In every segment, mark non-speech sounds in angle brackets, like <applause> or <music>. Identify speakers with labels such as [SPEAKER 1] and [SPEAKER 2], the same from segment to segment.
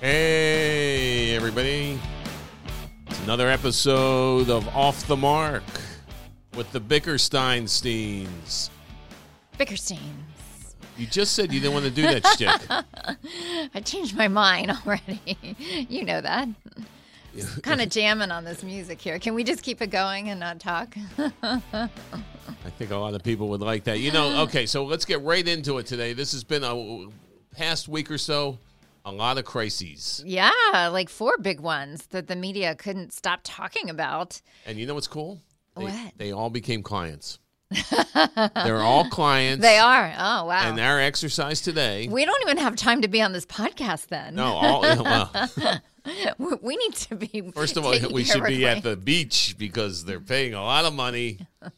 [SPEAKER 1] Hey, everybody. It's another episode of Off the Marc with the Bickersteinsteins.
[SPEAKER 2] Bickersteins.
[SPEAKER 1] You just said you didn't want to do that shit. <laughs>
[SPEAKER 2] I changed my mind already. <laughs> you know that. <laughs> kind of jamming on this music here. Can we just keep it going and not talk?
[SPEAKER 1] I think a lot of people would like that. You know, <gasps> okay, so let's get right into it today. This has been a past week or so, a lot of crises.
[SPEAKER 2] yeah, like four big ones that the media couldn't stop talking about.
[SPEAKER 1] And you know what's cool? They,
[SPEAKER 2] What?
[SPEAKER 1] They all became clients. <laughs> They're all clients.
[SPEAKER 2] They are. Oh, wow.
[SPEAKER 1] And our exercise today.
[SPEAKER 2] we don't even have time to be on this podcast then.
[SPEAKER 1] No, all well. <laughs>
[SPEAKER 2] We- need to be.
[SPEAKER 1] First of all, we should be at the beach because they're paying a lot of money. <laughs>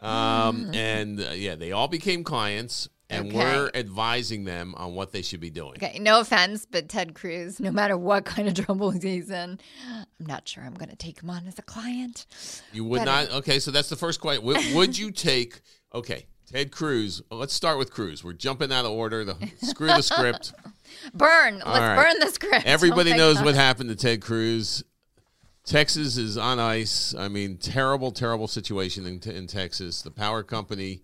[SPEAKER 1] Um, and uh, yeah, they all became clients, and
[SPEAKER 2] Okay.
[SPEAKER 1] we're advising them on what they should be doing.
[SPEAKER 2] Okay, no offense, but Ted Cruz, no matter what kind of <laughs> trouble he's in, I'm not sure I'm going to take him on as a client.
[SPEAKER 1] You would
[SPEAKER 2] Better.
[SPEAKER 1] not. Uh, okay, so that's the first question. Would, would you take? Okay, Ted Cruz. Let's start with Cruz. We're jumping out of order. The, screw the script. <laughs>
[SPEAKER 2] Burn. Let's
[SPEAKER 1] right.
[SPEAKER 2] burn the script. <laughs>
[SPEAKER 1] Everybody
[SPEAKER 2] Oh
[SPEAKER 1] knows
[SPEAKER 2] God.
[SPEAKER 1] what happened to Ted Cruz. Texas is on ice. I mean, terrible, terrible situation in, in Texas. The power company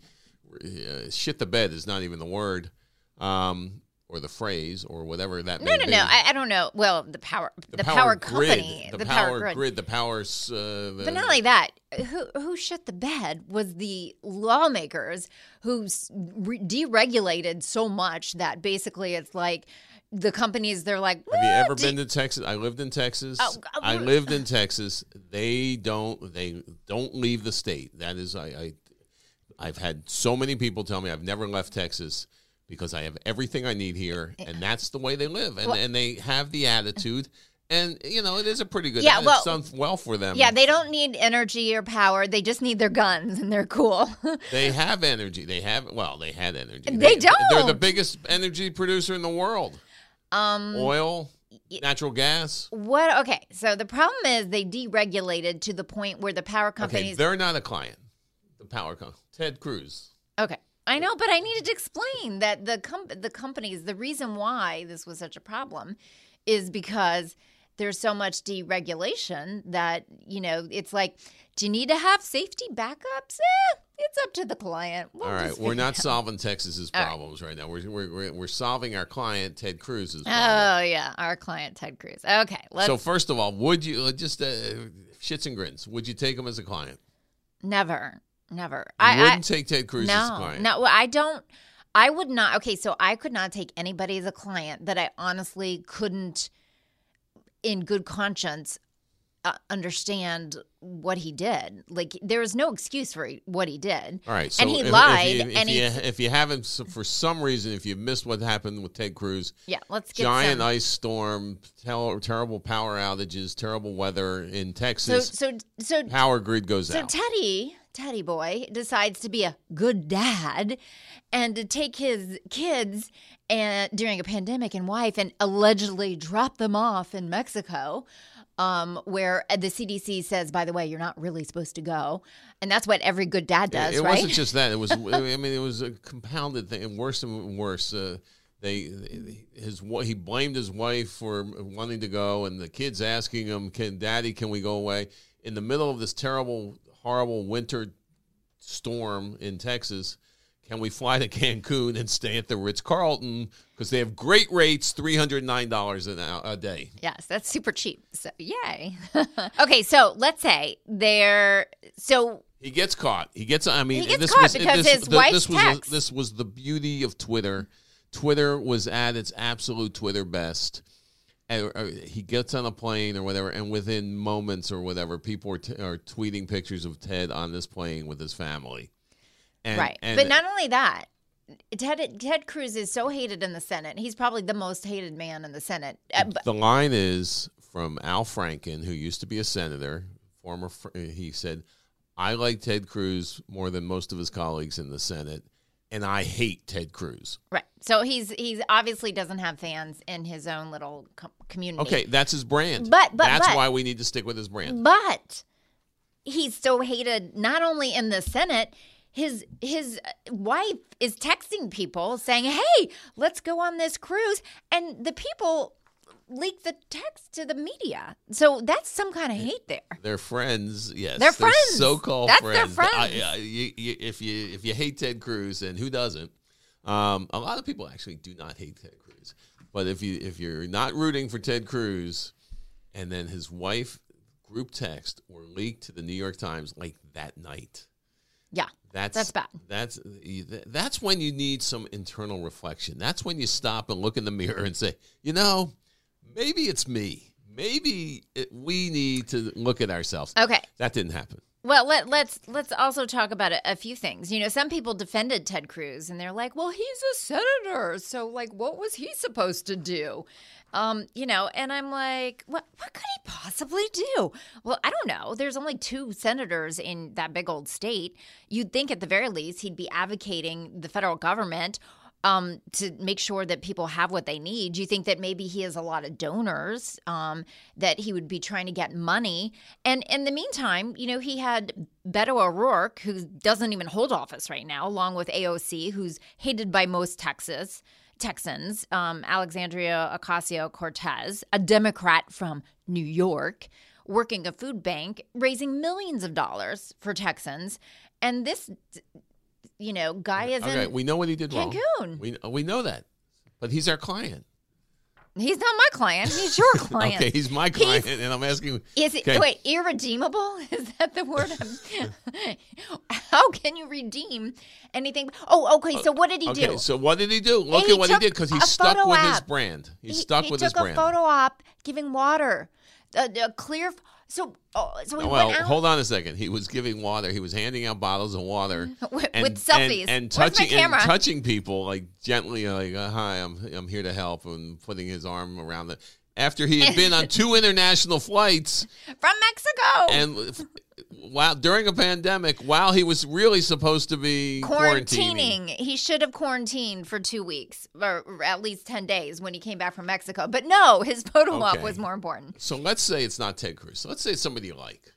[SPEAKER 1] uh, shit the bed is not even the word, um, or the phrase, or whatever that.
[SPEAKER 2] No,
[SPEAKER 1] may
[SPEAKER 2] no,
[SPEAKER 1] be.
[SPEAKER 2] no. I, I don't know. Well, the power, the, power,
[SPEAKER 1] grid,
[SPEAKER 2] company,
[SPEAKER 1] the,
[SPEAKER 2] the,
[SPEAKER 1] power,
[SPEAKER 2] power,
[SPEAKER 1] grid, the power. Uh, the,
[SPEAKER 2] But not only that, who who shit the bed was the lawmakers who re- deregulated so much that basically it's like the companies they're like.
[SPEAKER 1] Have you ever been to Texas? I lived in Texas.
[SPEAKER 2] Oh,
[SPEAKER 1] I lived in Texas. They don't. They don't leave the state. That is, I, I. I've had so many people tell me I've never left Texas because I have everything I need here, and that's the way they live, and
[SPEAKER 2] Well-
[SPEAKER 1] and they have the attitude, and you know it is a pretty good.
[SPEAKER 2] Yeah,
[SPEAKER 1] it's
[SPEAKER 2] well-
[SPEAKER 1] done well for them.
[SPEAKER 2] Yeah, they don't need energy or power. They just need their guns, and they're cool. <laughs>
[SPEAKER 1] They have energy. They have well, they had energy.
[SPEAKER 2] They don't.
[SPEAKER 1] They're the biggest energy producer in the world.
[SPEAKER 2] um,
[SPEAKER 1] Oil, natural gas.
[SPEAKER 2] what? Okay, so the problem is they deregulated to the point where the power
[SPEAKER 1] Okay,
[SPEAKER 2] companies.
[SPEAKER 1] they're not a client. The power company. Ted Cruz.
[SPEAKER 2] Okay. I know, but I needed to explain that the com- the companies, the reason why this was such a problem is because there's so much deregulation that, you know, it's like, do you need to have safety backups? Eh, it's up to the client. We'll
[SPEAKER 1] All right, we're not solving Texas's
[SPEAKER 2] All right.
[SPEAKER 1] problems right now. We're, we're, we're, we're solving our client Ted Cruz's
[SPEAKER 2] Oh, yeah. Our client, Ted Cruz. Okay. Let's
[SPEAKER 1] so first of all, would you uh, just uh, shits and grins? Would you take him as a client?
[SPEAKER 2] never, never.
[SPEAKER 1] You
[SPEAKER 2] I, I,
[SPEAKER 1] wouldn't take Ted Cruz as a
[SPEAKER 2] no,
[SPEAKER 1] client.
[SPEAKER 2] no, I don't. I would not. Okay, so I could not take anybody as a client that I honestly couldn't, in good conscience, uh, understand what he did. Like there is no excuse for what he did.
[SPEAKER 1] All right, so
[SPEAKER 2] and he
[SPEAKER 1] if,
[SPEAKER 2] lied,
[SPEAKER 1] If you, if,
[SPEAKER 2] and
[SPEAKER 1] you,
[SPEAKER 2] he-
[SPEAKER 1] if you haven't, for some reason, if you missed what happened with Ted Cruz,
[SPEAKER 2] Yeah, let's get
[SPEAKER 1] giant
[SPEAKER 2] some.
[SPEAKER 1] ice storm, terrible power outages, terrible weather in
[SPEAKER 2] So
[SPEAKER 1] Texas,
[SPEAKER 2] so so
[SPEAKER 1] power grid goes
[SPEAKER 2] So
[SPEAKER 1] out.
[SPEAKER 2] So Teddy, Teddy boy, decides to be a good dad and to take his kids and during a pandemic and wife and allegedly drop them off in Mexico. Um, where the CDC says, by the way, you're not really supposed to go, and that's what every good dad does,
[SPEAKER 1] it
[SPEAKER 2] right?
[SPEAKER 1] wasn't just that. It was. <laughs> I mean, it was a compounded thing, and worse and worse. Uh, they his he blamed his wife for wanting to go, and the kids asking him, "Can Daddy? Can we go away?" In the middle of this terrible, horrible winter storm in Texas. Can we fly to Cancun and stay at the Ritz Carlton because they have great rates, three hundred nine dollars an hour a day.
[SPEAKER 2] Yes, that's super cheap. So yay. <laughs> okay, so let's say they're so
[SPEAKER 1] He gets caught. He gets. I mean,
[SPEAKER 2] He gets
[SPEAKER 1] this
[SPEAKER 2] caught
[SPEAKER 1] was
[SPEAKER 2] because
[SPEAKER 1] this,
[SPEAKER 2] his
[SPEAKER 1] the-
[SPEAKER 2] wife's
[SPEAKER 1] this was
[SPEAKER 2] text.
[SPEAKER 1] this was the beauty of Twitter. Twitter was at its absolute Twitter best. And, uh, he gets on a plane or whatever, and within moments or whatever, people are, t- are tweeting pictures of Ted on this plane with his family. And,
[SPEAKER 2] right.
[SPEAKER 1] and
[SPEAKER 2] but not only that, Ted Ted Cruz is so hated in the Senate. He's probably the most hated man in the Senate. Uh,
[SPEAKER 1] the line is from Al Franken, who used to be a senator, former. He said, "I like Ted Cruz more than most of his colleagues in the Senate, and I hate Ted Cruz."
[SPEAKER 2] right. So he's he's obviously doesn't have fans in his own little com- community.
[SPEAKER 1] Okay, that's his brand.
[SPEAKER 2] But- but-
[SPEAKER 1] that's
[SPEAKER 2] but-
[SPEAKER 1] why we need to stick with his brand.
[SPEAKER 2] But he's so hated not only in the Senate, his his wife is texting people saying, "Hey, let's go on this cruise." And the people leak the text to the media. So that's some kind of hate there.
[SPEAKER 1] They're friends, yes.
[SPEAKER 2] They're friends.
[SPEAKER 1] So-called
[SPEAKER 2] That's their
[SPEAKER 1] friends. I- I- you- you- if you if you hate Ted Cruz, and who doesn't? Um, a lot of people actually do not hate Ted Cruz, but if you if you're not rooting for Ted Cruz, and then his wife group text or leaked to the New York Times like that night,
[SPEAKER 2] Yeah.
[SPEAKER 1] that's
[SPEAKER 2] That's bad.
[SPEAKER 1] That's that's when you need some internal reflection. That's when you stop and look in the mirror and say, you know, maybe it's me. Maybe it, we need to look at ourselves.
[SPEAKER 2] Okay.
[SPEAKER 1] That didn't happen.
[SPEAKER 2] Well, let, let's let's also talk about a, a few things. You know, some people defended Ted Cruz, and they're like, "Well, he's a senator, so like, what was he supposed to do?" Um, you know, and I'm like, "What? What could he possibly do?" Well, I don't know. There's only two senators in that big old state. You'd think, at the very least, he'd be advocating the federal government um, to make sure that people have what they need. Do you think that maybe he has a lot of donors um, that he would be trying to get money? And in the meantime, you know, he had Beto O'Rourke, who doesn't even hold office right now, along with AOC, who's hated by most Texas. Texans, um, Alexandria Ocasio Cortez, a Democrat from New York, working a food bank, raising millions of dollars for Texans. And this, you know, guy is
[SPEAKER 1] Okay,
[SPEAKER 2] in
[SPEAKER 1] we know what he did
[SPEAKER 2] Cancun.
[SPEAKER 1] wrong. We we know that, but he's our client.
[SPEAKER 2] He's not my client. He's your <laughs> client.
[SPEAKER 1] Okay, he's my client, and I'm asking.
[SPEAKER 2] Is it
[SPEAKER 1] Okay.
[SPEAKER 2] wait irredeemable? <laughs> Is that the word? I'm- <laughs> How can you redeem anything? Oh, okay. So uh, what did he
[SPEAKER 1] Okay,
[SPEAKER 2] do?
[SPEAKER 1] so what did he do? Look at what he did because he's stuck with his brand. He's
[SPEAKER 2] he,
[SPEAKER 1] stuck
[SPEAKER 2] he
[SPEAKER 1] with his brand.
[SPEAKER 2] He took a photo op giving water, a, a clear. So, oh, so he
[SPEAKER 1] well, hold on a second. He was giving water. He was handing out bottles of water <laughs>
[SPEAKER 2] with,
[SPEAKER 1] and,
[SPEAKER 2] with selfies
[SPEAKER 1] and, and touching and touching people like gently, like uh, "Hi, I'm I'm here to help," and putting his arm around the. After he had <laughs> been on two international flights
[SPEAKER 2] from Mexico.
[SPEAKER 1] and while during a pandemic, while he was really supposed to be quarantining.
[SPEAKER 2] quarantining. He should have quarantined for two weeks or at least 10 days when he came back from Mexico. But no, his photo op was more important.
[SPEAKER 1] So let's say it's not Ted Cruz. Let's say it's somebody you like.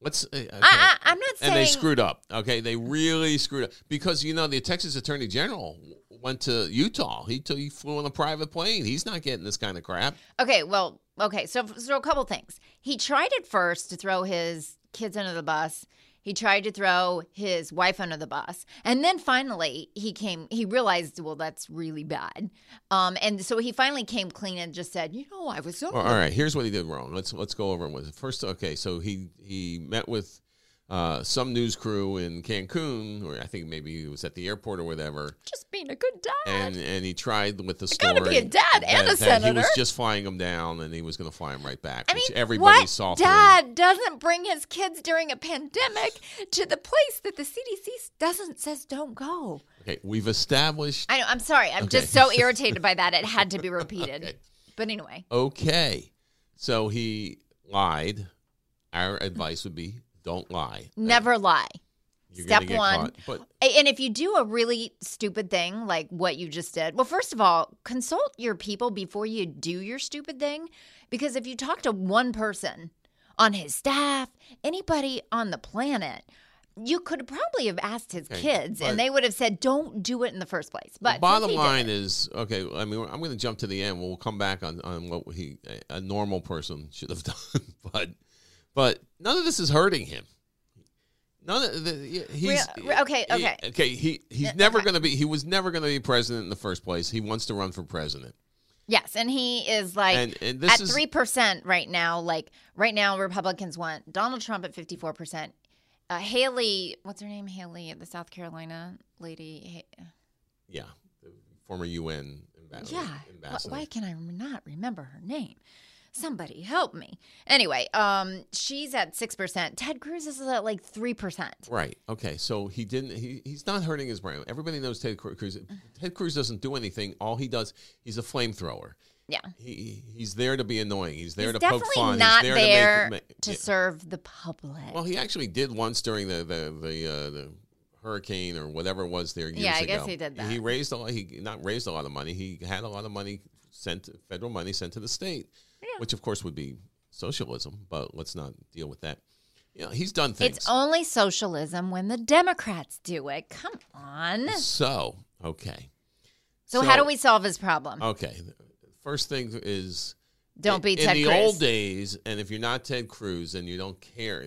[SPEAKER 1] Let's. uh, Okay.
[SPEAKER 2] I, I'm not saying.
[SPEAKER 1] and they screwed up. Okay, they really screwed up because you know the Texas Attorney General went to Utah. He took, he flew on a private plane. He's not getting this kind of crap.
[SPEAKER 2] Okay, well, okay. So, so a couple things. He tried at first to throw his kids under the bus. He tried to throw his wife under the bus, and then finally he came. He realized, well, that's really bad. Um, and so he finally came clean and just said, you know, I was so.
[SPEAKER 1] All right, here's what he did wrong. Let's let's go over it. First okay. So he he met with uh, some news crew in Cancun, or I think maybe he was at the airport or whatever.
[SPEAKER 2] just being a good dad.
[SPEAKER 1] and and he tried with the story.
[SPEAKER 2] gotta be a dad and
[SPEAKER 1] that-
[SPEAKER 2] a
[SPEAKER 1] that He was just flying him down, and he was going to fly him right back.
[SPEAKER 2] I
[SPEAKER 1] which
[SPEAKER 2] mean,
[SPEAKER 1] everybody saw through.
[SPEAKER 2] dad doesn't bring his kids during a pandemic to the place that the CDC doesn't says don't go?
[SPEAKER 1] Okay, we've established.
[SPEAKER 2] I know. I'm sorry. I'm
[SPEAKER 1] Okay.
[SPEAKER 2] just so <laughs> irritated by that. It had to be repeated.
[SPEAKER 1] Okay.
[SPEAKER 2] But anyway,
[SPEAKER 1] Okay, so he lied. Our advice would be don't lie.
[SPEAKER 2] never lie.
[SPEAKER 1] You're
[SPEAKER 2] Step one.
[SPEAKER 1] caught.
[SPEAKER 2] And if you do a really stupid thing like what you just did, well, first of all, consult your people before you do your stupid thing. Because if you talk to one person on his staff, anybody on the planet, you could probably have asked his
[SPEAKER 1] Okay,
[SPEAKER 2] kids and they would have said, don't do it in the first place. But
[SPEAKER 1] the bottom line is okay. I mean, I'm going to jump to the end. We'll come back on, on what he a normal person should have <laughs> done. but but none of this is hurting him. None of the, he's
[SPEAKER 2] Re- re- okay,
[SPEAKER 1] he-
[SPEAKER 2] okay.
[SPEAKER 1] okay. He he's never going to be. He was never going to be president in the first place. He wants to run for president.
[SPEAKER 2] Yes, and he is like
[SPEAKER 1] And- and
[SPEAKER 2] at three percent right now. Like right now, Republicans want Donald Trump at fifty four percent. Uh, Haley, what's her name? Haley, the South Carolina lady.
[SPEAKER 1] Yeah, the former UN ambassador.
[SPEAKER 2] yeah,
[SPEAKER 1] ambassador.
[SPEAKER 2] why can I not remember her name? Somebody help me. Anyway, um, she's at six percent. Ted Cruz is at like three percent.
[SPEAKER 1] Right. Okay. So he didn't. He, he's not hurting his brand. Everybody knows Ted Cruz. Ted Cruz doesn't do anything. All he does, he's a flamethrower.
[SPEAKER 2] Yeah,
[SPEAKER 1] He he's there to be annoying. He's there
[SPEAKER 2] he's
[SPEAKER 1] to poke fun.
[SPEAKER 2] not
[SPEAKER 1] he's
[SPEAKER 2] there
[SPEAKER 1] to make,
[SPEAKER 2] to
[SPEAKER 1] yeah.
[SPEAKER 2] serve the public.
[SPEAKER 1] Well, he actually did once during the the the, uh, the hurricane or whatever it was there years
[SPEAKER 2] Yeah, I
[SPEAKER 1] ago.
[SPEAKER 2] guess he did that.
[SPEAKER 1] He raised a lot. He not raised a lot of money. He had a lot of money sent federal money sent to the state, which of course would be socialism. But let's not deal with that. You know, he's done things.
[SPEAKER 2] it's only socialism when the Democrats do it. Come on.
[SPEAKER 1] so okay.
[SPEAKER 2] So, how do we solve his problem?
[SPEAKER 1] Okay. first thing is
[SPEAKER 2] Don't be
[SPEAKER 1] in
[SPEAKER 2] Ted
[SPEAKER 1] the
[SPEAKER 2] Cruz.
[SPEAKER 1] old days, and if you're not Ted Cruz and you don't care,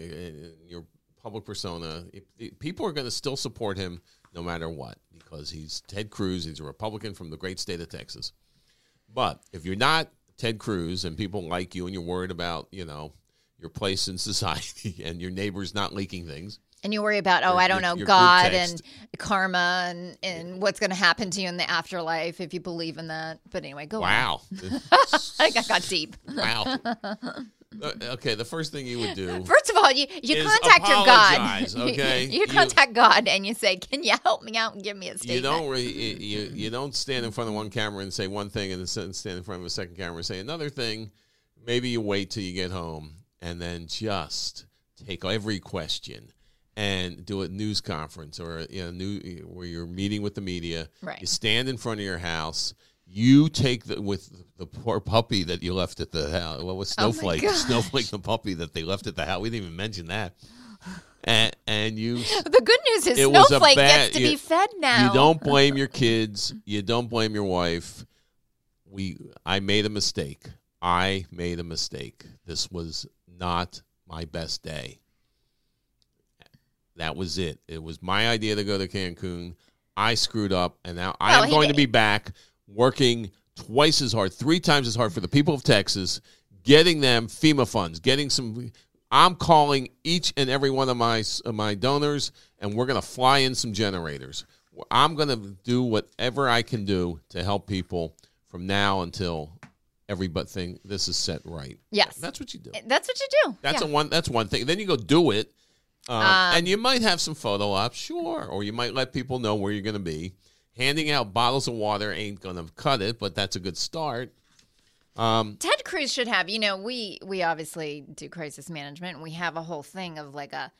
[SPEAKER 1] your public persona, if- if- people are going to still support him no matter what because he's Ted Cruz. He's a Republican from the great state of Texas. But if you're not Ted Cruz and people like you and you're worried about, you know, your place in <laughs> society and your neighbors not leaking things,
[SPEAKER 2] And you worry about, oh,
[SPEAKER 1] Your-
[SPEAKER 2] I don't know,
[SPEAKER 1] your
[SPEAKER 2] God and karma and, and what's going to happen to you in the afterlife if you believe in that. But anyway, go on.
[SPEAKER 1] wow. <laughs>
[SPEAKER 2] I got deep.
[SPEAKER 1] wow. <laughs> Uh, Okay, the first thing you would do <laughs>
[SPEAKER 2] First of all, you, you contact your God. <laughs>
[SPEAKER 1] okay?
[SPEAKER 2] you,
[SPEAKER 1] You-
[SPEAKER 2] contact God and you say, "Can you help me out and give me a statement?"
[SPEAKER 1] you don't re, you you don't stand in front of one camera and say one thing and then stand in front of a second camera and say another thing. Maybe you wait till you get home and then just take every question and do a news conference or you know new where you're meeting with the media.
[SPEAKER 2] Right.
[SPEAKER 1] You stand in front of your house. You take the with the poor puppy that you left at the house. What was
[SPEAKER 2] Oh
[SPEAKER 1] Snowflake?
[SPEAKER 2] gosh.
[SPEAKER 1] Snowflake, the puppy that they left at the house. We didn't even mention that. And and you <laughs>
[SPEAKER 2] the good news is
[SPEAKER 1] It was a
[SPEAKER 2] Snowflake
[SPEAKER 1] bad-
[SPEAKER 2] gets to
[SPEAKER 1] you-
[SPEAKER 2] be fed now.
[SPEAKER 1] you don't <laughs> blame your kids. You don't blame your wife. We I made a mistake. I made a mistake. This was not my best day. That was it. It was my idea to go to Cancun. I screwed up and now I am going to be back working twice as hard, three times as hard for the people of Texas, getting them FEMA funds, getting some I'm calling each and every one of my of my donors, and we're going to fly in some generators. I'm going to do whatever I can do to help people from now until everything this is set right.
[SPEAKER 2] Yes,
[SPEAKER 1] That's what you do.
[SPEAKER 2] that's what you do.
[SPEAKER 1] That's
[SPEAKER 2] yeah.
[SPEAKER 1] a one. That's one thing. Then you go do it, um,
[SPEAKER 2] Um,
[SPEAKER 1] and you might have some photo ops, sure, or you might let people know where you're going to be. Handing out bottles of water ain't to cut it, but that's a good start. Um,
[SPEAKER 2] Ted Cruz should have. You know, we we obviously do crisis management. and We have a whole thing of like a.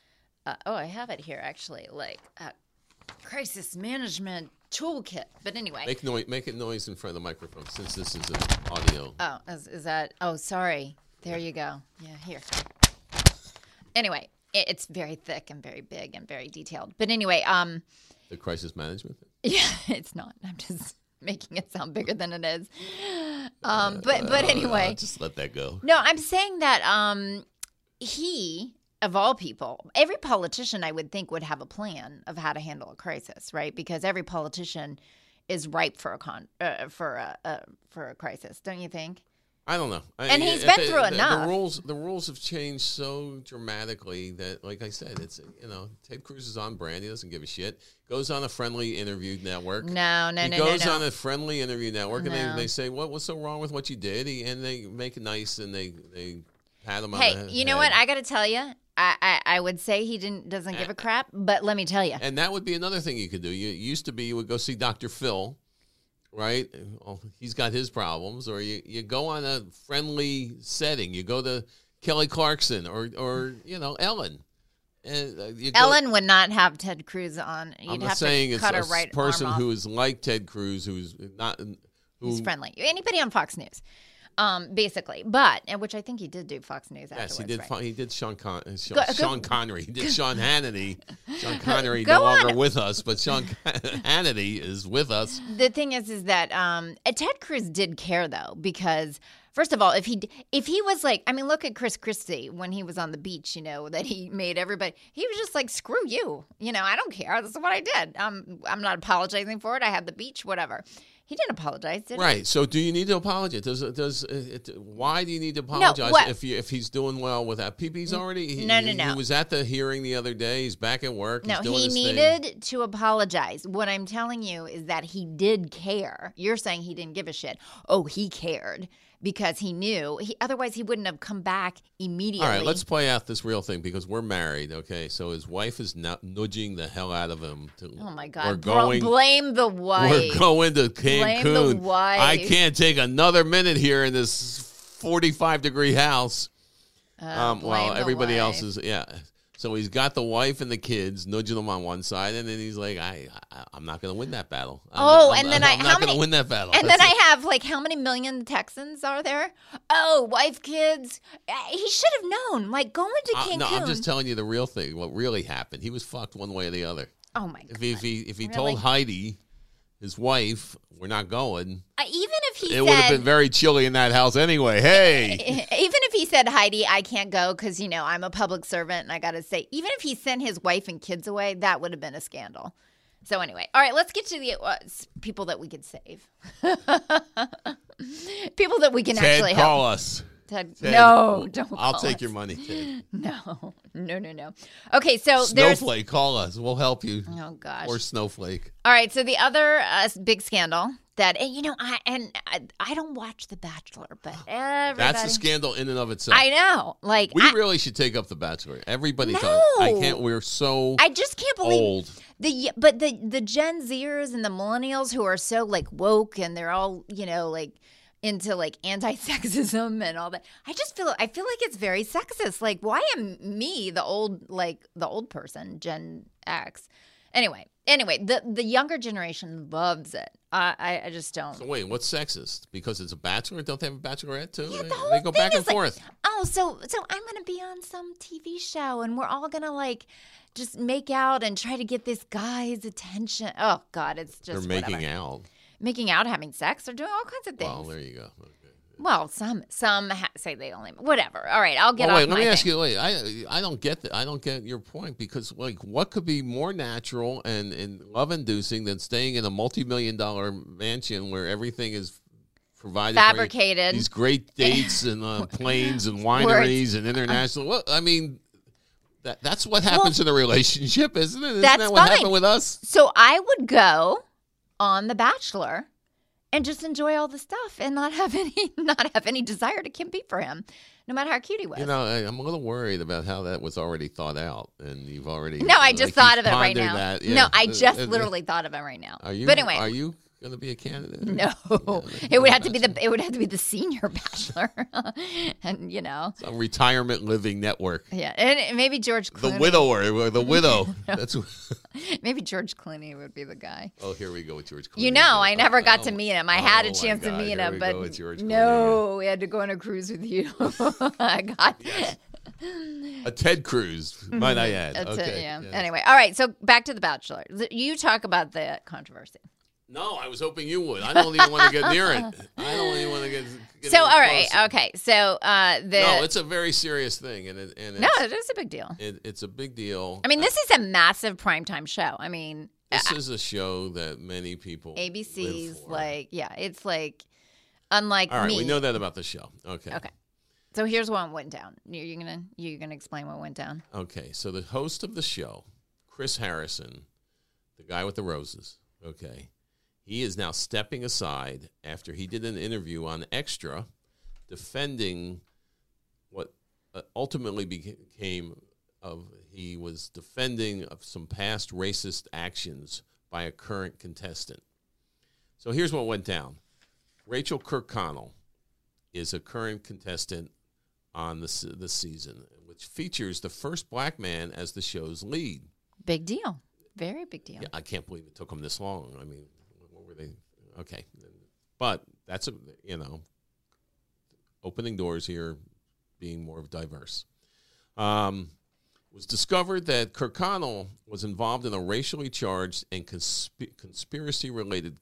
[SPEAKER 2] Uh, oh, I have it here actually, like a crisis management toolkit. But anyway,
[SPEAKER 1] make noise. Make it noise in front of the microphone, since this is an audio.
[SPEAKER 2] Oh, is, is that? Oh, sorry. There you go. Yeah, here. Anyway, it, it's very thick and very big and very detailed. But anyway, um,
[SPEAKER 1] the crisis management.
[SPEAKER 2] Yeah, <laughs> it's not. I'm just <laughs> making it sound bigger than it is. Um, but but anyway,
[SPEAKER 1] Uh, just let that go.
[SPEAKER 2] no, I'm saying that um, he, of all people, every politician I would think would have a plan of how to handle a crisis, right? Because every politician is ripe for a con uh, for a uh, for a crisis, don't you think?
[SPEAKER 1] I don't know. I-
[SPEAKER 2] And he's been through
[SPEAKER 1] the,
[SPEAKER 2] enough.
[SPEAKER 1] The rules, the rules have changed so dramatically that, like I said, it's you know Ted Cruz is on brand. He doesn't give a shit. Goes on a friendly interview network.
[SPEAKER 2] No, no,
[SPEAKER 1] he
[SPEAKER 2] no, He
[SPEAKER 1] goes
[SPEAKER 2] no, no.
[SPEAKER 1] on a friendly interview network, and they, they say, "What what's so wrong with what you did?" He, and they make it nice, and they they pat him on the
[SPEAKER 2] Hey,
[SPEAKER 1] head.
[SPEAKER 2] you know what? I got to tell you, I, I I would say he didn't doesn't give a crap, but let me tell you,
[SPEAKER 1] And that would be another thing you could do. You it used to be you would go see Dr. Phil, right? Well, he's got his problems, or you, you go on a friendly setting. You go to Kelly Clarkson or or you know Ellen. And uh, you go-
[SPEAKER 2] Ellen would not have Ted Cruz on. You'd
[SPEAKER 1] I'm
[SPEAKER 2] have
[SPEAKER 1] saying
[SPEAKER 2] to
[SPEAKER 1] it's
[SPEAKER 2] cut
[SPEAKER 1] a
[SPEAKER 2] her right
[SPEAKER 1] person who is like Ted Cruz, who's not who
[SPEAKER 2] He's friendly. Anybody on Fox News, um, basically. But and which I think he did do Fox News.
[SPEAKER 1] Yes, he did.
[SPEAKER 2] right?
[SPEAKER 1] He did Sean Con- uh, Sean,
[SPEAKER 2] Go- go-
[SPEAKER 1] Sean Connery. He did Sean Hannity. Sean <laughs> Connery
[SPEAKER 2] Go
[SPEAKER 1] no longer
[SPEAKER 2] on.
[SPEAKER 1] with us, but Sean <laughs> Hannity is with us.
[SPEAKER 2] the thing is is that um Ted Cruz did care though because first of all if he if he was like I mean look at Chris Christie when he was on the beach you know that he made everybody he was just like screw you you know I don't care this is what I did um I'm not apologizing for it I had the beach whatever he didn't apologize did he?
[SPEAKER 1] Right. So, do you need to apologize? Does does uh, it, why do you need to apologize
[SPEAKER 2] what-
[SPEAKER 1] if you, if he's doing well with that? PP's already. He,
[SPEAKER 2] No, no, no.
[SPEAKER 1] He was at the hearing the other day. He's back at work.
[SPEAKER 2] No,
[SPEAKER 1] he's doing
[SPEAKER 2] he
[SPEAKER 1] his thing.
[SPEAKER 2] needed to apologize. What I'm telling you is that he did care. You're saying he didn't give a shit. Oh, he cared because he knew. He otherwise he wouldn't have come back immediately.
[SPEAKER 1] All right, let's play out this real thing because we're married. Okay, so his wife is nudging the hell out of him. To,
[SPEAKER 2] Oh my god!
[SPEAKER 1] We're
[SPEAKER 2] God! Bro-
[SPEAKER 1] going.
[SPEAKER 2] blame the wife.
[SPEAKER 1] We're going to Cancun.
[SPEAKER 2] wife.
[SPEAKER 1] I can't take another minute here in this 45 degree house.
[SPEAKER 2] Uh,
[SPEAKER 1] Um,
[SPEAKER 2] the
[SPEAKER 1] everybody else is yeah. So he's got the wife and the kids nudging them on one side, and then he's like, "I, I I'm not going to win that battle." I'm
[SPEAKER 2] Oh,
[SPEAKER 1] I'm-
[SPEAKER 2] and then
[SPEAKER 1] I'm
[SPEAKER 2] I-
[SPEAKER 1] not
[SPEAKER 2] how
[SPEAKER 1] going to win that battle.
[SPEAKER 2] And then
[SPEAKER 1] That's
[SPEAKER 2] I have like how many million Texans are there? Oh, wife, kids. Uh, He should have known. Like going to
[SPEAKER 1] it. Uh,
[SPEAKER 2] Cancun.
[SPEAKER 1] no, I'm just telling you the real thing. What really happened? He was fucked one way or the other.
[SPEAKER 2] oh my god.
[SPEAKER 1] If he if he, if he
[SPEAKER 2] Really?
[SPEAKER 1] told Heidi, his wife, we're not going.
[SPEAKER 2] Uh, even if he
[SPEAKER 1] it would have been very chilly in that house anyway. Hey, <laughs>
[SPEAKER 2] even if he said Heidi, I can't go because you know I'm a public servant and I got to say, even if he sent his wife and kids away, that would have been a scandal. So anyway, all right, let's get to the uh, people that we could save. <laughs> people that we can
[SPEAKER 1] Ted,
[SPEAKER 2] actually help.
[SPEAKER 1] call us.
[SPEAKER 2] Ted,
[SPEAKER 1] Ted,
[SPEAKER 2] no, <laughs> don't.
[SPEAKER 1] I'll take
[SPEAKER 2] us.
[SPEAKER 1] your money, Ted. <laughs>
[SPEAKER 2] No, no, no, no. Okay, so.
[SPEAKER 1] Snowflake, call us. We'll help you.
[SPEAKER 2] Oh gosh.
[SPEAKER 1] Or Snowflake.
[SPEAKER 2] All right, so the other uh, big scandal that and, you know I and I, I don't watch The Bachelor, but everybody. <gasps>
[SPEAKER 1] That's a scandal in and of itself.
[SPEAKER 2] I know, like
[SPEAKER 1] we
[SPEAKER 2] I,
[SPEAKER 1] really should take up the Bachelor. Everybody,
[SPEAKER 2] No.
[SPEAKER 1] talk- I can't. We're so
[SPEAKER 2] I just can't believe
[SPEAKER 1] old.
[SPEAKER 2] the but the the Gen Zers and the millennials who are so like woke and they're all you know like into like anti-sexism and all that. I just feel I feel like it's very sexist. Like why am me the old like the old person Gen X? Anyway, anyway, the the younger generation loves it. I I, I just don't.
[SPEAKER 1] So wait, what's sexist? Because it's a bachelor? Don't they have a bachelorette too?
[SPEAKER 2] Yeah, the whole
[SPEAKER 1] they go
[SPEAKER 2] thing
[SPEAKER 1] back and
[SPEAKER 2] like,
[SPEAKER 1] forth.
[SPEAKER 2] oh, so so I'm gonna be on some TV show, and we're all gonna like just make out and try to get this guy's attention. Oh God, it's just They're
[SPEAKER 1] making
[SPEAKER 2] whatever.
[SPEAKER 1] out.
[SPEAKER 2] Making out, having sex, they're doing all kinds of things.
[SPEAKER 1] Well, there you go. Okay.
[SPEAKER 2] Well, some some ha- say they only whatever. All right, I'll get
[SPEAKER 1] Oh, wait, let me ask you. Wait, I I don't get that. I don't get your point because like, what could be more natural and and love inducing than staying in a multi million dollar mansion where everything is provided?
[SPEAKER 2] Fabricated.
[SPEAKER 1] these great <laughs> dates and uh, planes and <laughs> wineries and international. Well, I mean. That, that's what happens in a relationship, isn't it? Isn't
[SPEAKER 2] That's
[SPEAKER 1] that what
[SPEAKER 2] fine.
[SPEAKER 1] happened with us?
[SPEAKER 2] So I would go on The Bachelor and just enjoy all the stuff and not have <laughs> any not have any desire to compete for him, no matter how cute he was.
[SPEAKER 1] You know, I, I'm a little worried about how that was already thought out, and you've already.
[SPEAKER 2] no, I just
[SPEAKER 1] you've
[SPEAKER 2] thought of it right now.
[SPEAKER 1] that.
[SPEAKER 2] No, I
[SPEAKER 1] Uh,
[SPEAKER 2] just
[SPEAKER 1] uh,
[SPEAKER 2] literally thought of it right now.
[SPEAKER 1] Are you?
[SPEAKER 2] But anyway,
[SPEAKER 1] are you going to be a candidate?
[SPEAKER 2] No, it would have to be the it would have to be the senior <laughs> bachelor, <laughs> and you know,
[SPEAKER 1] A retirement living network.
[SPEAKER 2] yeah, and maybe George
[SPEAKER 1] The widower, the <laughs> widow. That's.
[SPEAKER 2] Maybe George Clooney would be the guy.
[SPEAKER 1] Oh, here we go with George. Clooney.
[SPEAKER 2] You know, I never got to
[SPEAKER 1] Oh,
[SPEAKER 2] meet him. I had
[SPEAKER 1] oh
[SPEAKER 2] a chance to meet him, but
[SPEAKER 1] go with George Clooney
[SPEAKER 2] no, we had to go on a cruise with you. I got
[SPEAKER 1] again. A Ted Cruz, might I add.
[SPEAKER 2] Mm-hmm. that's
[SPEAKER 1] okay.
[SPEAKER 2] it. Yeah.
[SPEAKER 1] yeah.
[SPEAKER 2] Anyway, all right. So back to the Bachelor. You talk about the controversy.
[SPEAKER 1] No, I was hoping you would. I don't even want to get near it. <laughs> I don't even want to get. get
[SPEAKER 2] So all right, okay. So uh, the
[SPEAKER 1] No, it's a very serious thing, and it, and it's,
[SPEAKER 2] no, it is a big deal.
[SPEAKER 1] it, it's a big deal.
[SPEAKER 2] I mean, this is a massive primetime show. I mean,
[SPEAKER 1] This is a show that many people
[SPEAKER 2] ABC's like, yeah, it's like unlike
[SPEAKER 1] All right,
[SPEAKER 2] me.
[SPEAKER 1] we know that about the show. Okay.
[SPEAKER 2] Okay. So here's what went down. You're, you're gonna you're gonna explain what went down.
[SPEAKER 1] Okay. So the host of the show, Chris Harrison, the guy with the roses. Okay. He is now stepping aside after he did an interview on Extra, defending what uh, ultimately became of he was defending of some past racist actions by a current contestant. So here's what went down. Rachel Kirkconnell is a current contestant on the the season, which features the first black man as the show's lead.
[SPEAKER 2] Big deal. Very big deal.
[SPEAKER 1] Yeah, I can't believe it took him this long. I mean, what were they? Okay, but that's a you know, opening doors here, being more diverse. Um, it was discovered that Kirkconnell was involved in a racially charged and consp- conspiracy-related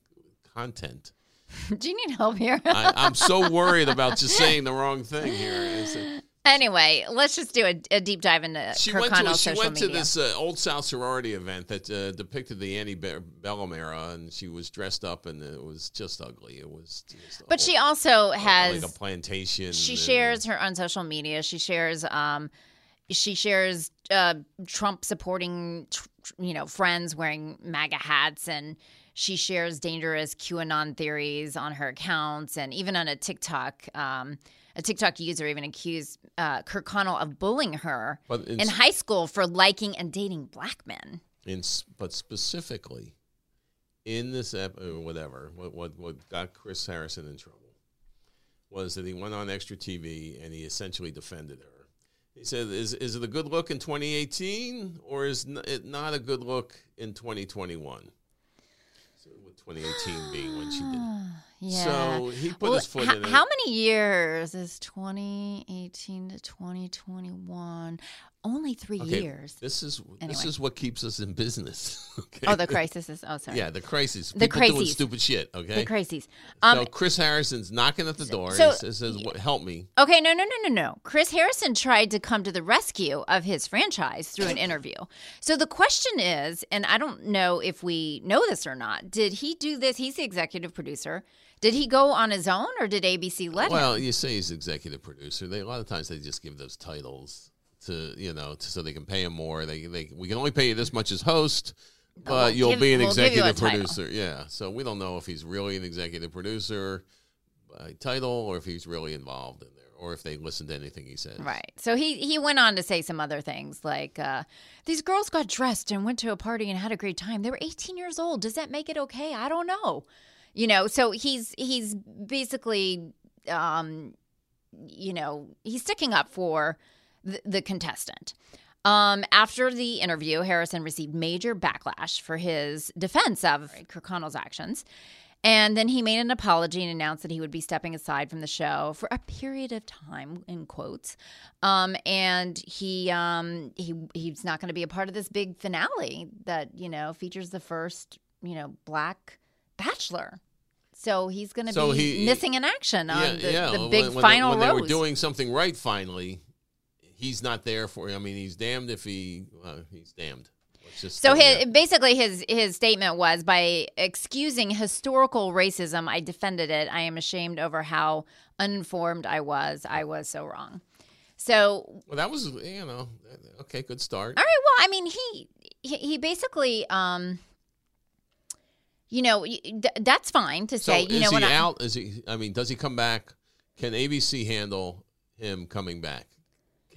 [SPEAKER 1] content. <laughs>
[SPEAKER 2] Do you need help here?
[SPEAKER 1] I, I'm so worried about <laughs> just saying the wrong thing here.
[SPEAKER 2] Anyway, let's just do a, a deep dive into
[SPEAKER 1] she went to she went to
[SPEAKER 2] media.
[SPEAKER 1] this uh, old South sorority event that uh, depicted the Annie Be- Bellum era, and she was dressed up, and it was just ugly. It was,
[SPEAKER 2] but
[SPEAKER 1] whole-
[SPEAKER 2] she also
[SPEAKER 1] like
[SPEAKER 2] has
[SPEAKER 1] a plantation.
[SPEAKER 2] she
[SPEAKER 1] and-
[SPEAKER 2] shares her on social media. She shares um she shares uh Trump supporting you know friends wearing MAGA hats and she shares dangerous QAnon theories on her accounts and even on a TikTok um a TikTok user even accused uh, Kirkconnell of bullying her
[SPEAKER 1] in,
[SPEAKER 2] in high school for liking and dating black men.
[SPEAKER 1] in but specifically in this ep- or whatever, what, what what got Chris Harrison in trouble was that he went on extra TV and he essentially defended her. He said, "Is is it a good look in 2018 or is it not a good look in 2021?" So with 2018 being when she did. <sighs>
[SPEAKER 2] Yeah.
[SPEAKER 1] So he put
[SPEAKER 2] Well,
[SPEAKER 1] his foot
[SPEAKER 2] ho-
[SPEAKER 1] in it.
[SPEAKER 2] How many years is 2018 to 2021? Only three
[SPEAKER 1] Okay,
[SPEAKER 2] years.
[SPEAKER 1] This is this is what keeps us in business. <laughs> okay?
[SPEAKER 2] Oh, the crisis is. Oh, sorry.
[SPEAKER 1] yeah, the crisis.
[SPEAKER 2] The
[SPEAKER 1] People doing
[SPEAKER 2] crises.
[SPEAKER 1] stupid shit. Okay.
[SPEAKER 2] The crises. Um,
[SPEAKER 1] so Chris Harrison's knocking at the door.
[SPEAKER 2] so-
[SPEAKER 1] he says, says, "What- "Help me."
[SPEAKER 2] Okay, no, no, no, no, no. Chris Harrison tried to come to the rescue of his franchise through an interview. So the question is, and I don't know if we know this or not, did he do this? He's the executive producer. Did he go on his own or did ABC let him?
[SPEAKER 1] Well, you say he's executive producer. They a lot of times they just give those titles to you know to, so they can pay him more. They they we can only pay you this much as host, but
[SPEAKER 2] we'll
[SPEAKER 1] you'll
[SPEAKER 2] give-
[SPEAKER 1] be an
[SPEAKER 2] we'll
[SPEAKER 1] executive
[SPEAKER 2] title.
[SPEAKER 1] producer. Yeah. So we don't know if he's really an executive producer by title or if he's really involved in there or if they listen to anything he says.
[SPEAKER 2] Right. So he he went on to say some other things like uh, these girls got dressed and went to a party and had a great time. They were 18 years old. Does that make it okay? I don't know. You know, so he's he's basically um you know, he's sticking up for the, the contestant. Um, after the interview, Harrison received major backlash for his defense of Kirkconnell's actions. And then he made an apology and announced that he would be stepping aside from the show for a period of time, in quotes. Um, and he um, he he's not going to be a part of this big finale that you know features the first you know black bachelor. So he's going to
[SPEAKER 1] So
[SPEAKER 2] be
[SPEAKER 1] he-
[SPEAKER 2] missing in action on
[SPEAKER 1] Yeah,
[SPEAKER 2] the,
[SPEAKER 1] yeah.
[SPEAKER 2] the big
[SPEAKER 1] when, they-
[SPEAKER 2] final
[SPEAKER 1] when they were doing something right, finally, he's not there for. I mean, he's damned if he. Uh, he's damned.
[SPEAKER 2] So his, basically, his his statement was by excusing historical racism, I defended it. I am ashamed over how uninformed I was. I was so wrong. So,
[SPEAKER 1] Well, that was you know okay, good start.
[SPEAKER 2] all right. Well, I mean, he he, he basically, um, you know, that's fine to
[SPEAKER 1] So
[SPEAKER 2] say. You
[SPEAKER 1] is
[SPEAKER 2] know,
[SPEAKER 1] he
[SPEAKER 2] when I,
[SPEAKER 1] out? Is he? I mean, does he come back? Can ABC handle him coming back?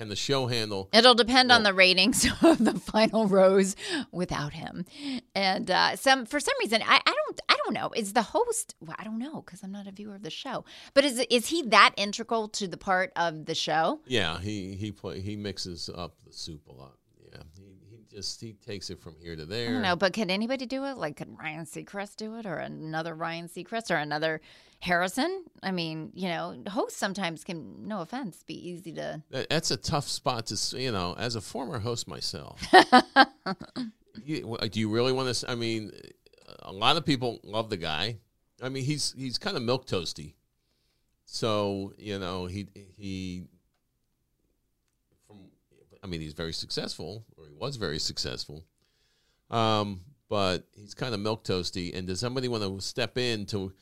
[SPEAKER 1] Can the show handle?
[SPEAKER 2] It'll depend on the ratings <laughs> of the final rose without him, and uh, some for some reason I, I don't I don't know is the host well, I don't know because I'm not a viewer of the show, but is is he that integral to the part of the show?
[SPEAKER 1] Yeah, he he play he mixes up the soup a lot. Yeah, he just he takes it from here to there.
[SPEAKER 2] I don't know, but could anybody do it? Like, could Ryan Seacrest do it, or another Ryan Seacrest, or another Harrison? I mean, you know, hosts sometimes can, no offense, be easy to.
[SPEAKER 1] That- That's a tough spot to you know. As a former host myself, <laughs> you, do you really want to? I mean, a lot of people love the guy. I mean, he's he's kind of milk toasty. So you know, he he. I mean, he's very successful, or he was very successful. Um, but he's kind of milk toasty. And does somebody want to step in to,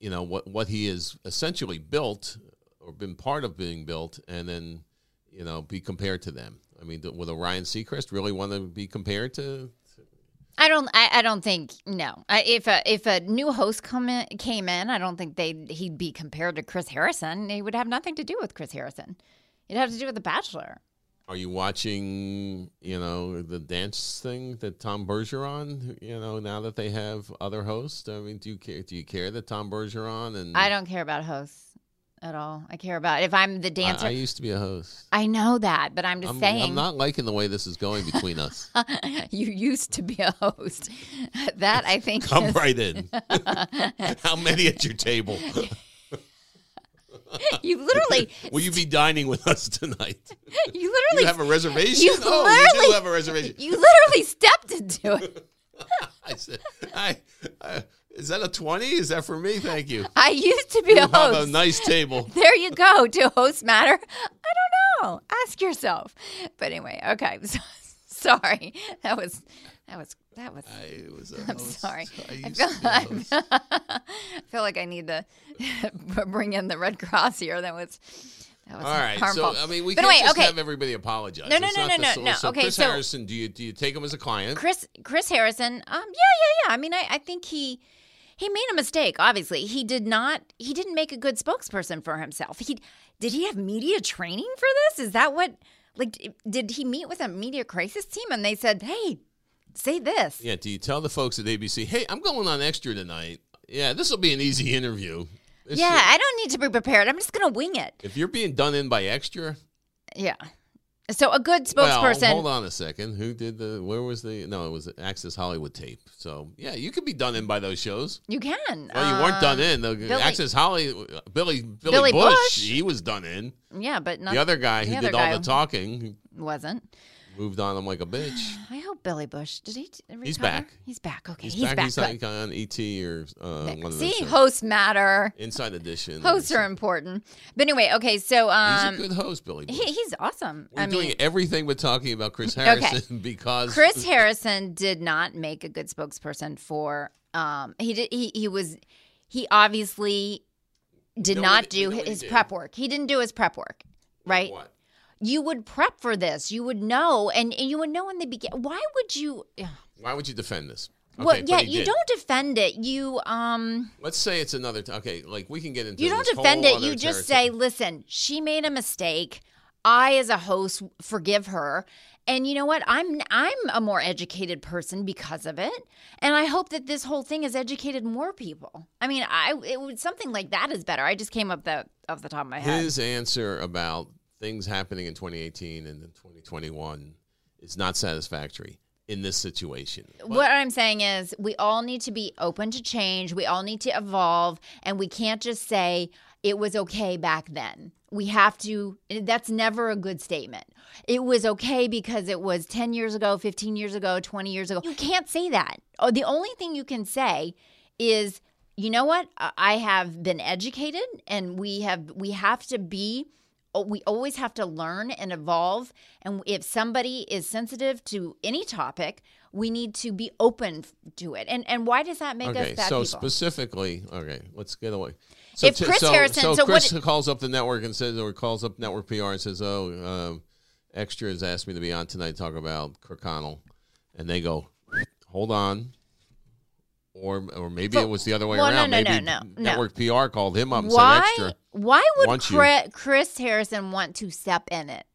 [SPEAKER 1] you know, what what he has essentially built or been part of being built, and then, you know, be compared to them? I mean, would a Ryan Seacrest really want to be compared to?
[SPEAKER 2] I don't. I, I don't think no. I, if a if a new host come in, came in, I don't think they he'd be compared to Chris Harrison. He would have nothing to do with Chris Harrison. It'd have to do with The Bachelor.
[SPEAKER 1] Are you watching, you know, the dance thing that Tom Bergeron? You know, now that they have other hosts, I mean, do you care? Do you care that Tom Bergeron and
[SPEAKER 2] I don't care about hosts at all. I care about if I'm the dancer.
[SPEAKER 1] I
[SPEAKER 2] I,
[SPEAKER 1] used to be a host.
[SPEAKER 2] I know that, but I'm just
[SPEAKER 1] I'm,
[SPEAKER 2] saying.
[SPEAKER 1] I'm not liking the way this is going between us. <laughs>
[SPEAKER 2] you used to be a host. <laughs> that I think.
[SPEAKER 1] Come
[SPEAKER 2] is-
[SPEAKER 1] right in. <laughs> How many at your table? <laughs>
[SPEAKER 2] You literally.
[SPEAKER 1] Will you be dining with us tonight? <laughs>
[SPEAKER 2] You literally.
[SPEAKER 1] You have a reservation?
[SPEAKER 2] You
[SPEAKER 1] oh, you do
[SPEAKER 2] literally-
[SPEAKER 1] have a reservation.
[SPEAKER 2] you literally stepped into it. <laughs>
[SPEAKER 1] I said, I, I, is that a 20? Is that for me? Thank you.
[SPEAKER 2] I used to be
[SPEAKER 1] You
[SPEAKER 2] a
[SPEAKER 1] have a
[SPEAKER 2] host.
[SPEAKER 1] nice table.
[SPEAKER 2] there you go to host matter. I don't know. Ask yourself. But anyway, okay. So, sorry. That was that was that was.
[SPEAKER 1] I was a <laughs>
[SPEAKER 2] I'm
[SPEAKER 1] host.
[SPEAKER 2] sorry.
[SPEAKER 1] I
[SPEAKER 2] I feel,
[SPEAKER 1] a host. <laughs>
[SPEAKER 2] I feel like I need to <laughs> bring in the Red Cross here. That was that was
[SPEAKER 1] All right.
[SPEAKER 2] harmful.
[SPEAKER 1] So, I mean, we
[SPEAKER 2] But
[SPEAKER 1] can't
[SPEAKER 2] anyway,
[SPEAKER 1] just
[SPEAKER 2] okay.
[SPEAKER 1] have everybody apologize.
[SPEAKER 2] No, no,
[SPEAKER 1] It's
[SPEAKER 2] no,
[SPEAKER 1] not
[SPEAKER 2] no, no, no.
[SPEAKER 1] So,
[SPEAKER 2] Okay,
[SPEAKER 1] Chris
[SPEAKER 2] so-
[SPEAKER 1] Harrison, do you do you take him as a client?
[SPEAKER 2] Chris Chris Harrison. Um, yeah, yeah, yeah. I mean, I, I think he he made a mistake. Obviously, he did not. He didn't make a good spokesperson for himself. He did he have media training for this? Is that what? Like, did he meet with a media crisis team and they said, "Hey, say this"?
[SPEAKER 1] Yeah. Do you tell the folks at ABC, hey, I'm going on extra tonight? Yeah, this will be an easy <laughs> interview. This
[SPEAKER 2] yeah, I don't need to be prepared. I'm just gonna wing it.
[SPEAKER 1] if you're being done in by extra,
[SPEAKER 2] Yeah. So a good spokesperson.
[SPEAKER 1] Well, hold on a second. Who did the? Where was the? No, it was Access Hollywood tape. So yeah, you could be done in by those shows.
[SPEAKER 2] You can.
[SPEAKER 1] Well, you weren't done
[SPEAKER 2] Um,
[SPEAKER 1] in. The
[SPEAKER 2] Billy-
[SPEAKER 1] Access Holly, Billy, Billy,
[SPEAKER 2] Billy
[SPEAKER 1] Bush,
[SPEAKER 2] Bush.
[SPEAKER 1] he was done in.
[SPEAKER 2] Yeah, but not
[SPEAKER 1] the other guy who did all the talking
[SPEAKER 2] wasn't.
[SPEAKER 1] Moved on him like a bitch. <sighs>
[SPEAKER 2] I hope Billy Bush did he? Recover?
[SPEAKER 1] He's back.
[SPEAKER 2] He's back. Okay,
[SPEAKER 1] He's,
[SPEAKER 2] he's,
[SPEAKER 1] back.
[SPEAKER 2] back.
[SPEAKER 1] He's like on ET or uh, one of
[SPEAKER 2] See,
[SPEAKER 1] shows.
[SPEAKER 2] hosts matter.
[SPEAKER 1] Inside Edition.
[SPEAKER 2] Hosts are important. But anyway, okay, so
[SPEAKER 1] He's
[SPEAKER 2] um,
[SPEAKER 1] a good host, Billy. Bush.
[SPEAKER 2] he, he's awesome.
[SPEAKER 1] We're
[SPEAKER 2] I
[SPEAKER 1] doing
[SPEAKER 2] mean,
[SPEAKER 1] everything but talking about Chris <laughs> Harrison <laughs> because
[SPEAKER 2] Chris Harrison did not make a good spokesperson for. Um, he did. He he was. He obviously did not do
[SPEAKER 1] know
[SPEAKER 2] his prep work. He didn't do his prep work, right?
[SPEAKER 1] What?
[SPEAKER 2] You would prep for this. You would know, and, and you would know in the beginning. Why would you?
[SPEAKER 1] Why would you defend this?
[SPEAKER 2] well,
[SPEAKER 1] Okay, but
[SPEAKER 2] yeah, you
[SPEAKER 1] did.
[SPEAKER 2] don't defend it. You um.
[SPEAKER 1] Let's say it's another. T- okay, like we can get into.
[SPEAKER 2] You don't defend it. You just
[SPEAKER 1] territory.
[SPEAKER 2] say, listen, she made a mistake. I, as a host, forgive her. And you know what? I'm I'm a more educated person because of it, and I hope that this whole thing has educated more people. I mean, I it would something like that is better. I just came up the off the top of my head.
[SPEAKER 1] his answer about things happening in 2018 and in 2021 is not satisfactory in this situation.
[SPEAKER 2] what I'm saying is, we all need to be open to change. We all need to evolve, and we can't just say it was okay back then. We have to, that's never a good statement. It was okay because it was 10 years ago, 15 years ago, 20 years ago. You can't say that. Oh, The only thing you can say is, you know what? I have been educated, and we have we have to be we always have to learn and evolve. And if somebody is sensitive to any topic, we need to be open to it. And and why does that make
[SPEAKER 1] Okay,
[SPEAKER 2] us bad
[SPEAKER 1] so
[SPEAKER 2] people?
[SPEAKER 1] specifically, okay, let's get away. So,
[SPEAKER 2] If
[SPEAKER 1] t-
[SPEAKER 2] Chris
[SPEAKER 1] so,
[SPEAKER 2] Harrison-
[SPEAKER 1] so,
[SPEAKER 2] so
[SPEAKER 1] Chris
[SPEAKER 2] it-
[SPEAKER 1] calls up the network and says, or calls up network PR and says, "Oh, um, extra has asked me to be on tonight to talk about Kirkconnell," and they go, "Hold on." Or, or maybe
[SPEAKER 2] But-
[SPEAKER 1] it was the other way
[SPEAKER 2] well,
[SPEAKER 1] around.
[SPEAKER 2] no, no,
[SPEAKER 1] maybe
[SPEAKER 2] no, no.
[SPEAKER 1] network PR called him up and
[SPEAKER 2] why
[SPEAKER 1] said extra.
[SPEAKER 2] why would. Chris, Chris Harrison want to step in it?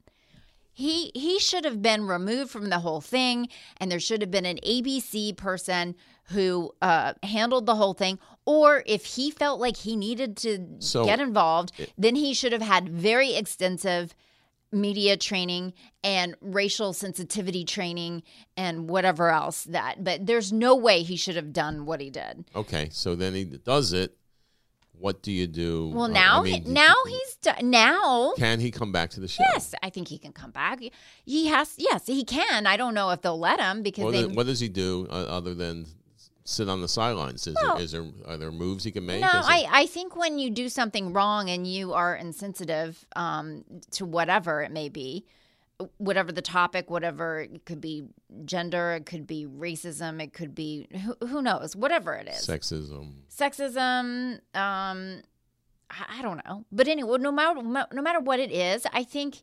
[SPEAKER 2] He he should have been removed from the whole thing, and there should have been an ABC person who uh, handled the whole thing. Or if he felt like he needed to
[SPEAKER 1] So-
[SPEAKER 2] get involved, then he should have had very extensive media training and racial sensitivity training and whatever else that. But there's no way he should have done what he did.
[SPEAKER 1] Okay, so then he does it. What do you do?
[SPEAKER 2] Well, now
[SPEAKER 1] I mean,
[SPEAKER 2] he, now he's done. Now
[SPEAKER 1] can he come back to the show?
[SPEAKER 2] Yes, I think he can come back. He has. Yes, he can. I don't know if they'll let him because
[SPEAKER 1] What,
[SPEAKER 2] they.
[SPEAKER 1] does, what does he do uh, other than sit on the sidelines? Is,
[SPEAKER 2] Well-
[SPEAKER 1] there, is there are there moves he can make?
[SPEAKER 2] no,
[SPEAKER 1] Is
[SPEAKER 2] I, I think when you do something wrong and you are insensitive um, to whatever it may be, whatever the topic, whatever it could be gender, it could be racism, it could be who, who knows, whatever it is.
[SPEAKER 1] sexism.
[SPEAKER 2] sexism um I I don't know. But anyway, no matter no matter what it is, I think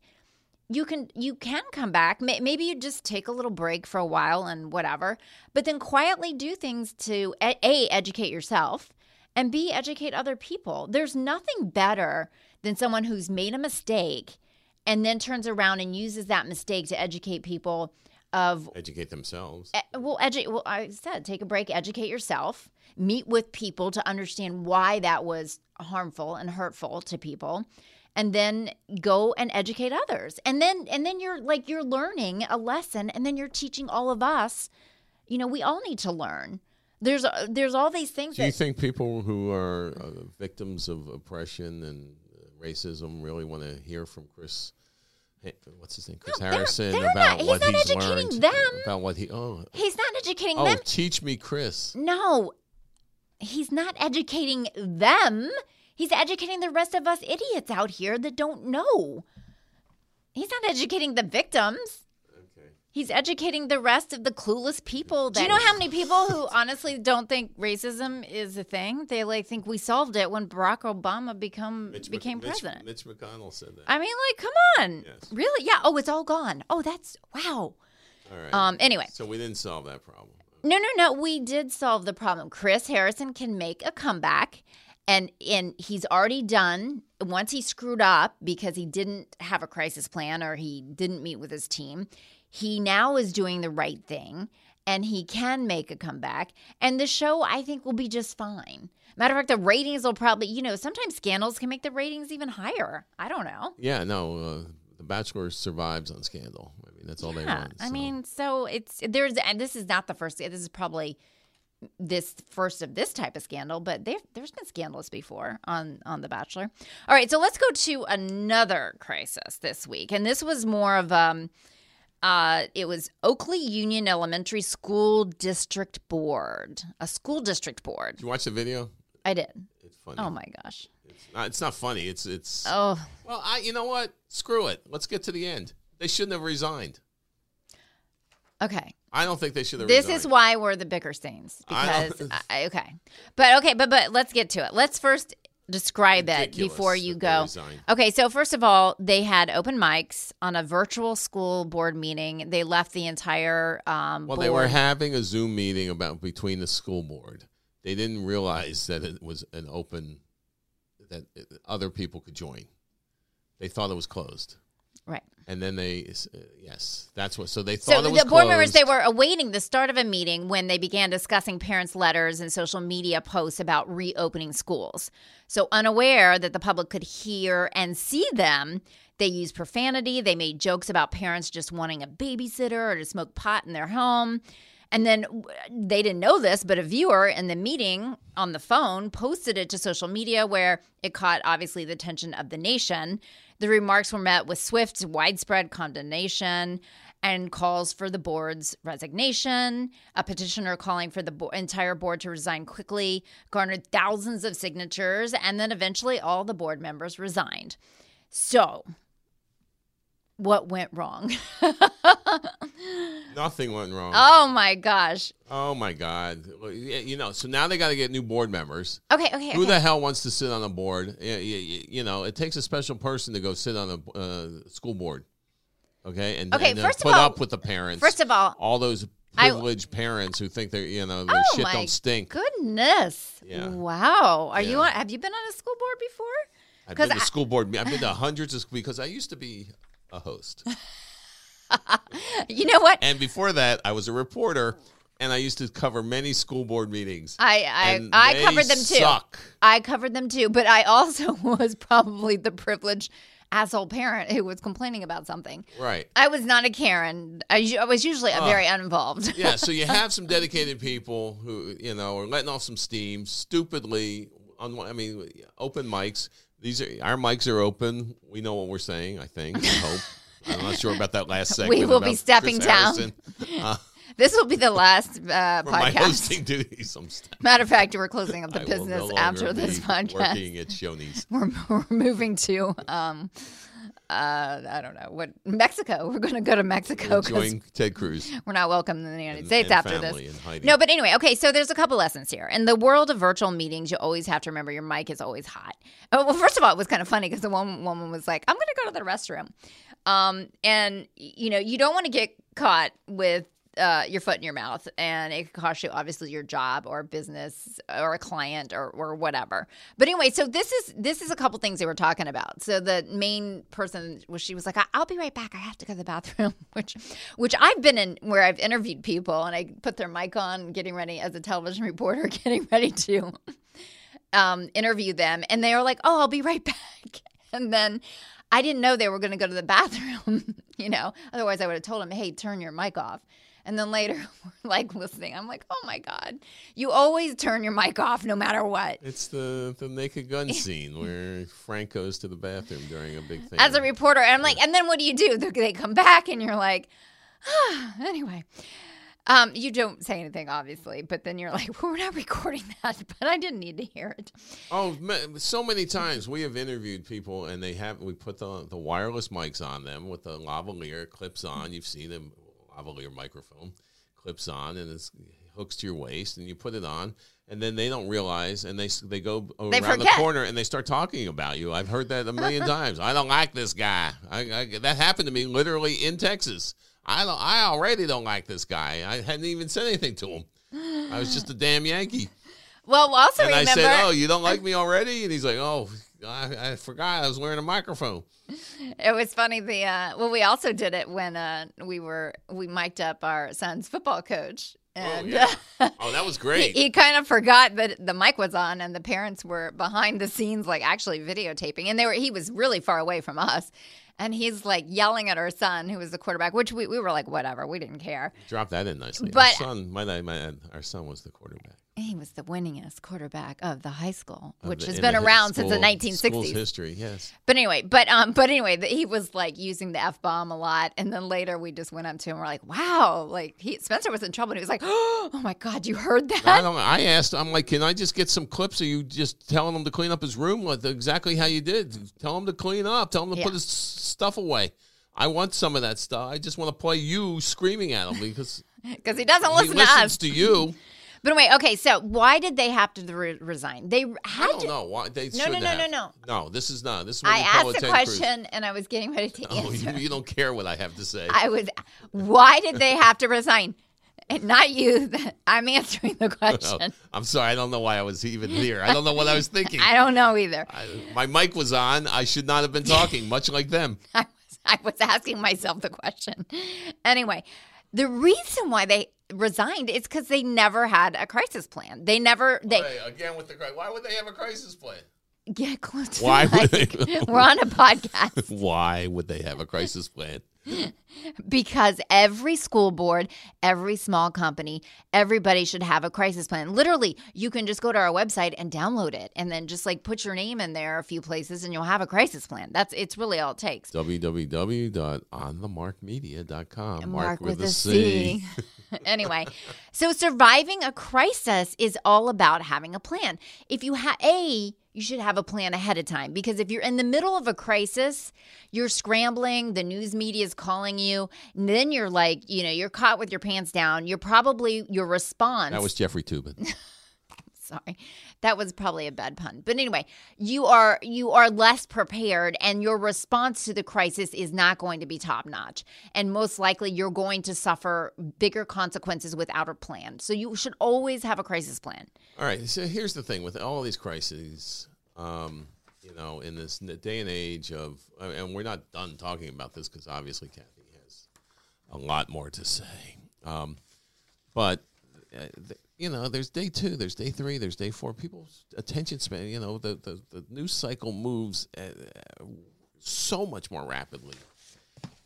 [SPEAKER 2] you can you can come back. Maybe you just take a little break for a while and whatever, but then quietly do things to a, educate yourself and b educate other people. There's nothing better than someone who's made a mistake and then turns around and uses that mistake to educate people of
[SPEAKER 1] Educate themselves.
[SPEAKER 2] E- well, edu- well, I said take a break, educate yourself, meet with people to understand why that was harmful and hurtful to people, and then go and educate others. And then and then you're like you're learning a lesson, and then you're teaching all of us. You know, we all need to learn. There's uh, there's all these things
[SPEAKER 1] Do you think people who are uh, victims of oppression and racism really want to hear from Chris? What's his name? Chris
[SPEAKER 2] No, they're-
[SPEAKER 1] Harrison
[SPEAKER 2] they're
[SPEAKER 1] about
[SPEAKER 2] not- he's
[SPEAKER 1] what
[SPEAKER 2] not
[SPEAKER 1] he's
[SPEAKER 2] educating
[SPEAKER 1] learned
[SPEAKER 2] them.
[SPEAKER 1] about what he oh
[SPEAKER 2] he's not educating
[SPEAKER 1] oh
[SPEAKER 2] them.
[SPEAKER 1] teach me Chris.
[SPEAKER 2] No, he's not educating them. He's educating the rest of us idiots out here that don't know. He's not educating the victims.
[SPEAKER 1] Okay.
[SPEAKER 2] He's educating the rest of the clueless people. Do you know how many people who <laughs> honestly don't think racism is a thing? They like think we solved it when Barack Obama become
[SPEAKER 1] Mitch Mc-
[SPEAKER 2] became
[SPEAKER 1] Mitch-
[SPEAKER 2] president.
[SPEAKER 1] Mitch McConnell said that.
[SPEAKER 2] I mean, like, come on,
[SPEAKER 1] Yes.
[SPEAKER 2] really? Yeah. Oh, it's all gone. Oh, that's wow.
[SPEAKER 1] All right.
[SPEAKER 2] Um. Anyway,
[SPEAKER 1] so we didn't solve that problem.
[SPEAKER 2] No, no, no. We did solve the problem. Chris Harrison can make a comeback, and and he's already done. Once he screwed up because he didn't have a crisis plan or he didn't meet with his team, he now is doing the right thing, and he can make a comeback. And the show, I think, will be just fine. Matter of fact, the ratings will probably, you know, sometimes scandals can make the ratings even higher. I don't know.
[SPEAKER 1] Yeah, no. Uh, The Bachelor survives on Scandal. I mean, that's all they
[SPEAKER 2] Yeah,
[SPEAKER 1] want.
[SPEAKER 2] I mean, so it's there's and this is not the first. This is probably this first of this type of scandal, but there there's been scandals before on on The Bachelor. All right, so let's go to another crisis this week, and this was more of um. Uh, it was Oakley Union Elementary School District Board, a school district board.
[SPEAKER 1] Did you watch the video?
[SPEAKER 2] I did.
[SPEAKER 1] It's funny.
[SPEAKER 2] Oh my gosh.
[SPEAKER 1] It's not, it's not funny. It's it's.
[SPEAKER 2] Oh,
[SPEAKER 1] Well, I you know what? Screw it. Let's get to the end. They shouldn't have resigned.
[SPEAKER 2] okay.
[SPEAKER 1] I don't think they should have.
[SPEAKER 2] This
[SPEAKER 1] resigned.
[SPEAKER 2] is why we're the
[SPEAKER 1] Bickersteins
[SPEAKER 2] because <laughs>
[SPEAKER 1] don't-
[SPEAKER 2] I, okay, but okay, but but let's get to it. Let's first describe it before you go. Okay, so first of all, they had open mics on a virtual school board meeting. They left the entire um,
[SPEAKER 1] Well,
[SPEAKER 2] board.
[SPEAKER 1] they were having a Zoom meeting about between the school board. They didn't realize that it was an open that other people could join. They thought it was closed. And then they uh, yes, that's what. So they
[SPEAKER 2] So
[SPEAKER 1] thought it was
[SPEAKER 2] the board members they were awaiting the start of a meeting when they began discussing parents' letters and social media posts about reopening schools. So unaware that the public could hear and see them, they used profanity. They made jokes about parents just wanting a babysitter or to smoke pot in their home. And then they didn't know this, but a viewer in the meeting on the phone posted it to social media where it caught obviously the attention of the nation. The remarks were met with swift, widespread condemnation and calls for the board's resignation. A petitioner calling for the bo- entire board to resign quickly garnered thousands of signatures, and then eventually all the board members resigned. So, what went wrong? <laughs>
[SPEAKER 1] Nothing went wrong.
[SPEAKER 2] oh my gosh.
[SPEAKER 1] Oh my God! You know, so now they got to get new board members.
[SPEAKER 2] Okay, okay,
[SPEAKER 1] Who
[SPEAKER 2] okay.
[SPEAKER 1] the hell wants to sit on a board? Yeah, yeah, yeah, You know, it takes a special person to go sit on a uh, school board. Okay, and,
[SPEAKER 2] Okay,
[SPEAKER 1] and, uh,
[SPEAKER 2] first of
[SPEAKER 1] put
[SPEAKER 2] all-
[SPEAKER 1] up with the parents.
[SPEAKER 2] First of all,
[SPEAKER 1] all those
[SPEAKER 2] I-
[SPEAKER 1] privileged parents who think they're you know their
[SPEAKER 2] Oh
[SPEAKER 1] shit
[SPEAKER 2] my
[SPEAKER 1] don't stink.
[SPEAKER 2] goodness.
[SPEAKER 1] Yeah.
[SPEAKER 2] Wow. Are you on have you been on a school board before?
[SPEAKER 1] I've been to
[SPEAKER 2] I-
[SPEAKER 1] school board. I've been to hundreds of because I used to be a host, <laughs>
[SPEAKER 2] You know what?
[SPEAKER 1] and before that, I was a reporter, and I used to cover many school board meetings.
[SPEAKER 2] I I, I covered them too.
[SPEAKER 1] Suck.
[SPEAKER 2] I covered them too, but I also <laughs> was probably the privileged asshole parent who was complaining about something.
[SPEAKER 1] Right.
[SPEAKER 2] I was not a Karen. I was usually a very uninvolved.
[SPEAKER 1] yeah, so you <laughs> have some dedicated people who you know are letting off some steam stupidly. On I mean, open mics. These are our mics are open. We know what we're saying. I think. I hope. <laughs> I'm not sure about that last segment.
[SPEAKER 2] We will be stepping
[SPEAKER 1] Chris
[SPEAKER 2] down. <laughs>
[SPEAKER 1] Uh,
[SPEAKER 2] This will be the last uh, <laughs>
[SPEAKER 1] for my
[SPEAKER 2] podcast.
[SPEAKER 1] hosting duties. I'm
[SPEAKER 2] Matter of fact, we're closing up the
[SPEAKER 1] I
[SPEAKER 2] business
[SPEAKER 1] no
[SPEAKER 2] after this podcast.
[SPEAKER 1] Working at Shoney's.
[SPEAKER 2] We're, we're moving to um, uh, I don't know what Mexico. <laughs> We're going to go to Mexico because
[SPEAKER 1] Ted Cruz.
[SPEAKER 2] we're not welcome in the United
[SPEAKER 1] and-
[SPEAKER 2] States
[SPEAKER 1] and
[SPEAKER 2] after this. No, but anyway, okay. So there's a couple lessons here. In the world of virtual meetings, you always have to remember your mic is always hot. Oh, well, first of all, it was kind of funny because the one woman was like, "I'm going to go to the restroom," um, and you know, you don't want to get caught with. Uh, your foot in your mouth, and it could cost you obviously your job or business or a client or, or whatever. But anyway, so this is this is a couple things they were talking about. So the main person was she was like, "I- "I'll be right back. I have to go to the bathroom," <laughs> which which I've been in where I've interviewed people and I put their mic on, getting ready as a television <laughs> reporter, <laughs> getting ready to um, interview them, and they were like, "Oh, I'll be right back," and then. I didn't know they were going to go to the bathroom, you know. Otherwise, I would have told them, "Hey, turn your mic off." And then later, <laughs> we're like listening. I'm like, "Oh my god, you always turn your mic off, no matter what."
[SPEAKER 1] It's the the Naked Gun <laughs> scene where Frank goes to the bathroom during a big thing.
[SPEAKER 2] As a reporter, and I'm like, and then what do you do? They- They come back, and you're like, ah, anyway. Um, you don't say anything, obviously, but then you're like, well, <laughs> we're not recording that, but I didn't need to hear it.
[SPEAKER 1] Oh, so many times we have interviewed people, and they have we put the the wireless mics on them with the lavalier clips on. You've seen them lavalier microphone clips on, and it hooks to your waist, and you put it on, and then they don't realize, and they they go
[SPEAKER 2] They
[SPEAKER 1] around the corner and they start talking about you. I've heard that a million <laughs> times. I don't like this guy. I, I, that happened to me literally in Texas. I don't. I already don't like this guy. I hadn't even said anything to him. I was just a damn Yankee.
[SPEAKER 2] Well, also
[SPEAKER 1] And
[SPEAKER 2] remember,
[SPEAKER 1] I said, "Oh, you don't like me already?" And he's like, "Oh, I, I forgot I was wearing a microphone."
[SPEAKER 2] it was funny. The uh, well, we also did it when uh, we were we mic'd up our son's football coach, and
[SPEAKER 1] yeah.
[SPEAKER 2] uh, <laughs>
[SPEAKER 1] Oh, that was
[SPEAKER 2] he,
[SPEAKER 1] great.
[SPEAKER 2] he kind of forgot that the mic was on, and the parents were behind the scenes, like actually videotaping, and they were. He was really far away from us, and he's like yelling at our son, who was the quarterback, which we, we were like, whatever, we didn't care.
[SPEAKER 1] Drop that in nicely.
[SPEAKER 2] But-
[SPEAKER 1] our son, my, my, our son was the quarterback.
[SPEAKER 2] He was the winningest quarterback of the high school,
[SPEAKER 1] of
[SPEAKER 2] which
[SPEAKER 1] the-
[SPEAKER 2] has been around since the
[SPEAKER 1] school- School's
[SPEAKER 2] 1960s.
[SPEAKER 1] history, yes.
[SPEAKER 2] But anyway, but um, but anyway, the, he was like using the f bomb a lot, and then later we just went up to him. and We're like, "Wow!" Like he Spencer was in trouble, and he was like, <gasps> "Oh my god, you heard that?
[SPEAKER 1] I don't. I asked. I'm like, can I just get some clips of you just telling him to clean up his room, With exactly how you did? Tell him to clean up. Tell him to
[SPEAKER 2] Yeah.
[SPEAKER 1] put his stuff away. I want some of that stuff. I just want to play you screaming at him because <laughs>
[SPEAKER 2] Because he doesn't
[SPEAKER 1] he
[SPEAKER 2] listen to
[SPEAKER 1] listens
[SPEAKER 2] us.
[SPEAKER 1] to you. <laughs>
[SPEAKER 2] But anyway, okay, so why did they have to re- resign? They
[SPEAKER 1] I
[SPEAKER 2] had
[SPEAKER 1] don't
[SPEAKER 2] to.
[SPEAKER 1] know why they
[SPEAKER 2] No, no, no, no, no.
[SPEAKER 1] No, this is not. This is
[SPEAKER 2] I asked
[SPEAKER 1] a Ted Cruz.
[SPEAKER 2] question, and I was getting ready to <laughs>
[SPEAKER 1] Oh,
[SPEAKER 2] answer.
[SPEAKER 1] you, you don't care what I have to say.
[SPEAKER 2] I was. Why did they have to resign? And not you. <laughs> I'm answering the <laughs>
[SPEAKER 1] Oh,
[SPEAKER 2] question.
[SPEAKER 1] I'm sorry. I don't know why I was even here. I don't know what I was thinking.
[SPEAKER 2] I don't know either.
[SPEAKER 1] I, my mic was on. I should not have been talking, much like them.
[SPEAKER 2] I was, I was asking myself the question. Anyway, the reason why they resigned is because they never had a crisis plan. They never they
[SPEAKER 1] Hey, again with the cri- why would they have a crisis plan?
[SPEAKER 2] get close. To
[SPEAKER 1] Why <laughs>
[SPEAKER 2] the
[SPEAKER 1] would they- <laughs>
[SPEAKER 2] We're on a podcast <laughs>
[SPEAKER 1] Why would they have a crisis plan?
[SPEAKER 2] because every school board, every small company, everybody should have a crisis plan. Literally, you can just go to our website and download it, and then just like put your name in there a few places, and you'll have a crisis plan. That's it's really all it takes.
[SPEAKER 1] www.onthemarcmedia.com.
[SPEAKER 2] Mark with a C. <laughs> anyway, so surviving a crisis is all about having a plan. If you have a, you should have a plan ahead of time because if you're in the middle of a crisis, you're scrambling, the news media is calling you, and then you're like, you know, you're caught with your pants down. You're probably your response
[SPEAKER 1] That was Jeffrey Toobin. <laughs>
[SPEAKER 2] sorry that was probably a bad pun but anyway you are you are less prepared and your response to the crisis is not going to be top notch and most likely you're going to suffer bigger consequences without a plan so you should always have a crisis plan
[SPEAKER 1] All right. So here's the thing with all these crises, um, you know, in this day and age of, and we're not done talking about this because obviously Kathy has a lot more to say. Um, but, uh, th- you know, there's day two, there's day three, there's day four. People's attention span, you know, the, the, the news cycle moves uh, so much more rapidly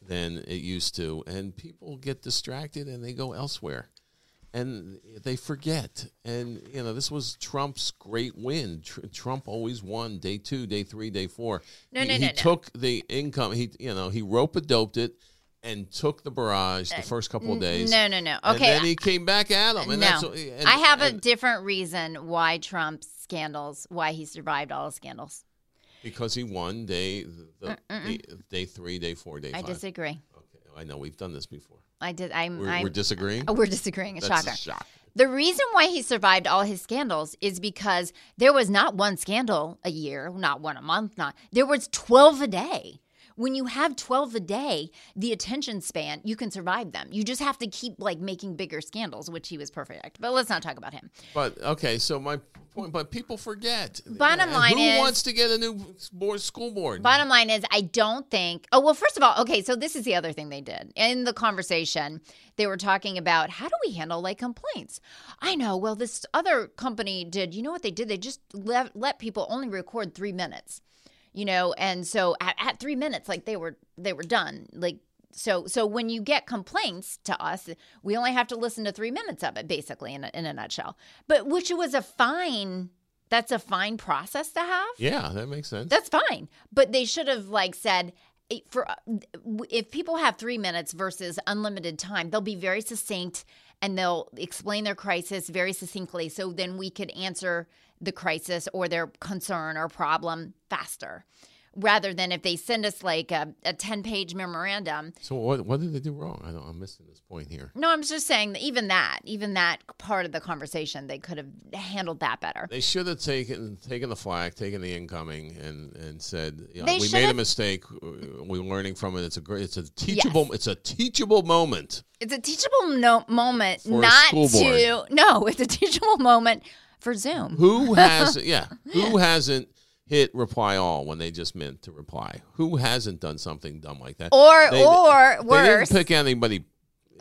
[SPEAKER 1] than it used to. And people get distracted and they go elsewhere and they forget. And you know, this was Trump's great win. Tr- Trump always won day two, day three, day four.
[SPEAKER 2] No,
[SPEAKER 1] he,
[SPEAKER 2] no,
[SPEAKER 1] he
[SPEAKER 2] no, no.
[SPEAKER 1] took the income. He, you know, he rope a doped it and took the barrage the uh, first couple of days.
[SPEAKER 2] no no no Okay.
[SPEAKER 1] And then he came back at him. And
[SPEAKER 2] no
[SPEAKER 1] that's, and,
[SPEAKER 2] i have a different reason why trump's scandals why he survived all the scandals
[SPEAKER 1] because he won day the, mm, mm, day, mm. day three, day four, day
[SPEAKER 2] i
[SPEAKER 1] five.
[SPEAKER 2] disagree
[SPEAKER 1] Okay, I know we've done this before.
[SPEAKER 2] i did i'm
[SPEAKER 1] We're,
[SPEAKER 2] I'm,
[SPEAKER 1] we're disagreeing.
[SPEAKER 2] oh, we're disagreeing a
[SPEAKER 1] That's
[SPEAKER 2] shocker
[SPEAKER 1] a shock.
[SPEAKER 2] The reason why he survived all his scandals is because there was not one scandal a year, not one a month, not there was 12 a day. When you have 12 a day, the attention span, you can survive them. You just have to keep like making bigger scandals, which he was perfect at. But let's not talk about him.
[SPEAKER 1] But okay, so my point, but people forget.
[SPEAKER 2] Bottom line
[SPEAKER 1] who
[SPEAKER 2] is-
[SPEAKER 1] wants to get a new board, school board?
[SPEAKER 2] Bottom line is, I don't think. Oh, well, first of all, okay, so this is the other thing they did. In the conversation, they were talking about how do we handle like complaints? I know, well, this other company did, you know what they did? They just let, let people only record three minutes, you know, and so at, at three minutes, like they were, they were done. Like, so, so when you get complaints to us, we only have to listen to three minutes of it, basically, in a, in a nutshell. But which was a fine, that's a fine process to have.
[SPEAKER 1] yeah, that makes sense.
[SPEAKER 2] That's fine. But they should have like said eh, for if people have 3 minutes versus unlimited time, they'll be very succinct and they'll explain their crisis very succinctly so then we could answer the crisis or their concern or problem faster. Rather than if they send us like a, a 10 page memorandum.
[SPEAKER 1] so what? What did they do wrong? I don't. I'm missing this point here.
[SPEAKER 2] No, I'm just saying that even that, even that part of the conversation, they could have handled that better.
[SPEAKER 1] They should have taken taken the flag, taken the incoming, and and said, you know, "We made a mistake. We're learning from it. It's a great. It's a teachable. It's a teachable moment."
[SPEAKER 2] It's a teachable no- moment,
[SPEAKER 1] For
[SPEAKER 2] not to no. It's a teachable moment for Zoom.
[SPEAKER 1] Who <laughs> has? yeah. Who hasn't hit reply all when they just meant to reply? Who hasn't done something dumb like that?
[SPEAKER 2] Or
[SPEAKER 1] They-
[SPEAKER 2] or
[SPEAKER 1] They
[SPEAKER 2] worse,
[SPEAKER 1] didn't pick anybody.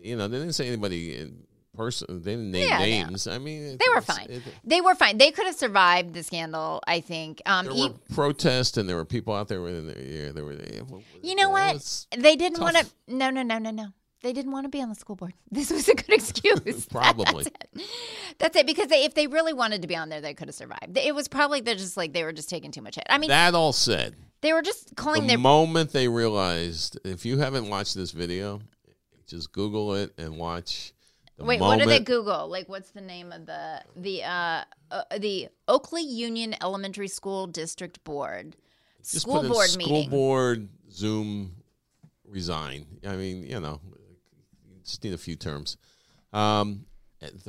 [SPEAKER 1] You know, they didn't say anybody in person. They didn't name
[SPEAKER 2] Yeah, yeah.
[SPEAKER 1] names. I mean, it-
[SPEAKER 2] They were fine.
[SPEAKER 1] it-
[SPEAKER 2] They were fine. They could have survived the scandal, I think. Um,
[SPEAKER 1] there
[SPEAKER 2] e-
[SPEAKER 1] were protests and there were people out there with yeah, there were. yeah,
[SPEAKER 2] you know what? They didn't want to. No, no, no, no, no. They didn't want to be on the school board. <laughs> This was a good excuse. <laughs>
[SPEAKER 1] Probably.
[SPEAKER 2] That's it. That's it. Because they, if they really wanted to be on there, they could have survived. It was probably they're just like they were just taking too much hit. I mean,
[SPEAKER 1] that all said,
[SPEAKER 2] they were just calling
[SPEAKER 1] the
[SPEAKER 2] their.
[SPEAKER 1] moment they realized, if you haven't watched this video, just Google it and watch. The
[SPEAKER 2] Wait,
[SPEAKER 1] moment,
[SPEAKER 2] what do they Google? Like, what's the name of the the uh, uh the Oakley Union Elementary School District Board
[SPEAKER 1] Just
[SPEAKER 2] school board
[SPEAKER 1] school
[SPEAKER 2] meeting?
[SPEAKER 1] board Zoom resign. I mean, you know, just need a few terms. Um,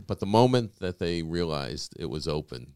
[SPEAKER 1] but the moment that they realized it was open,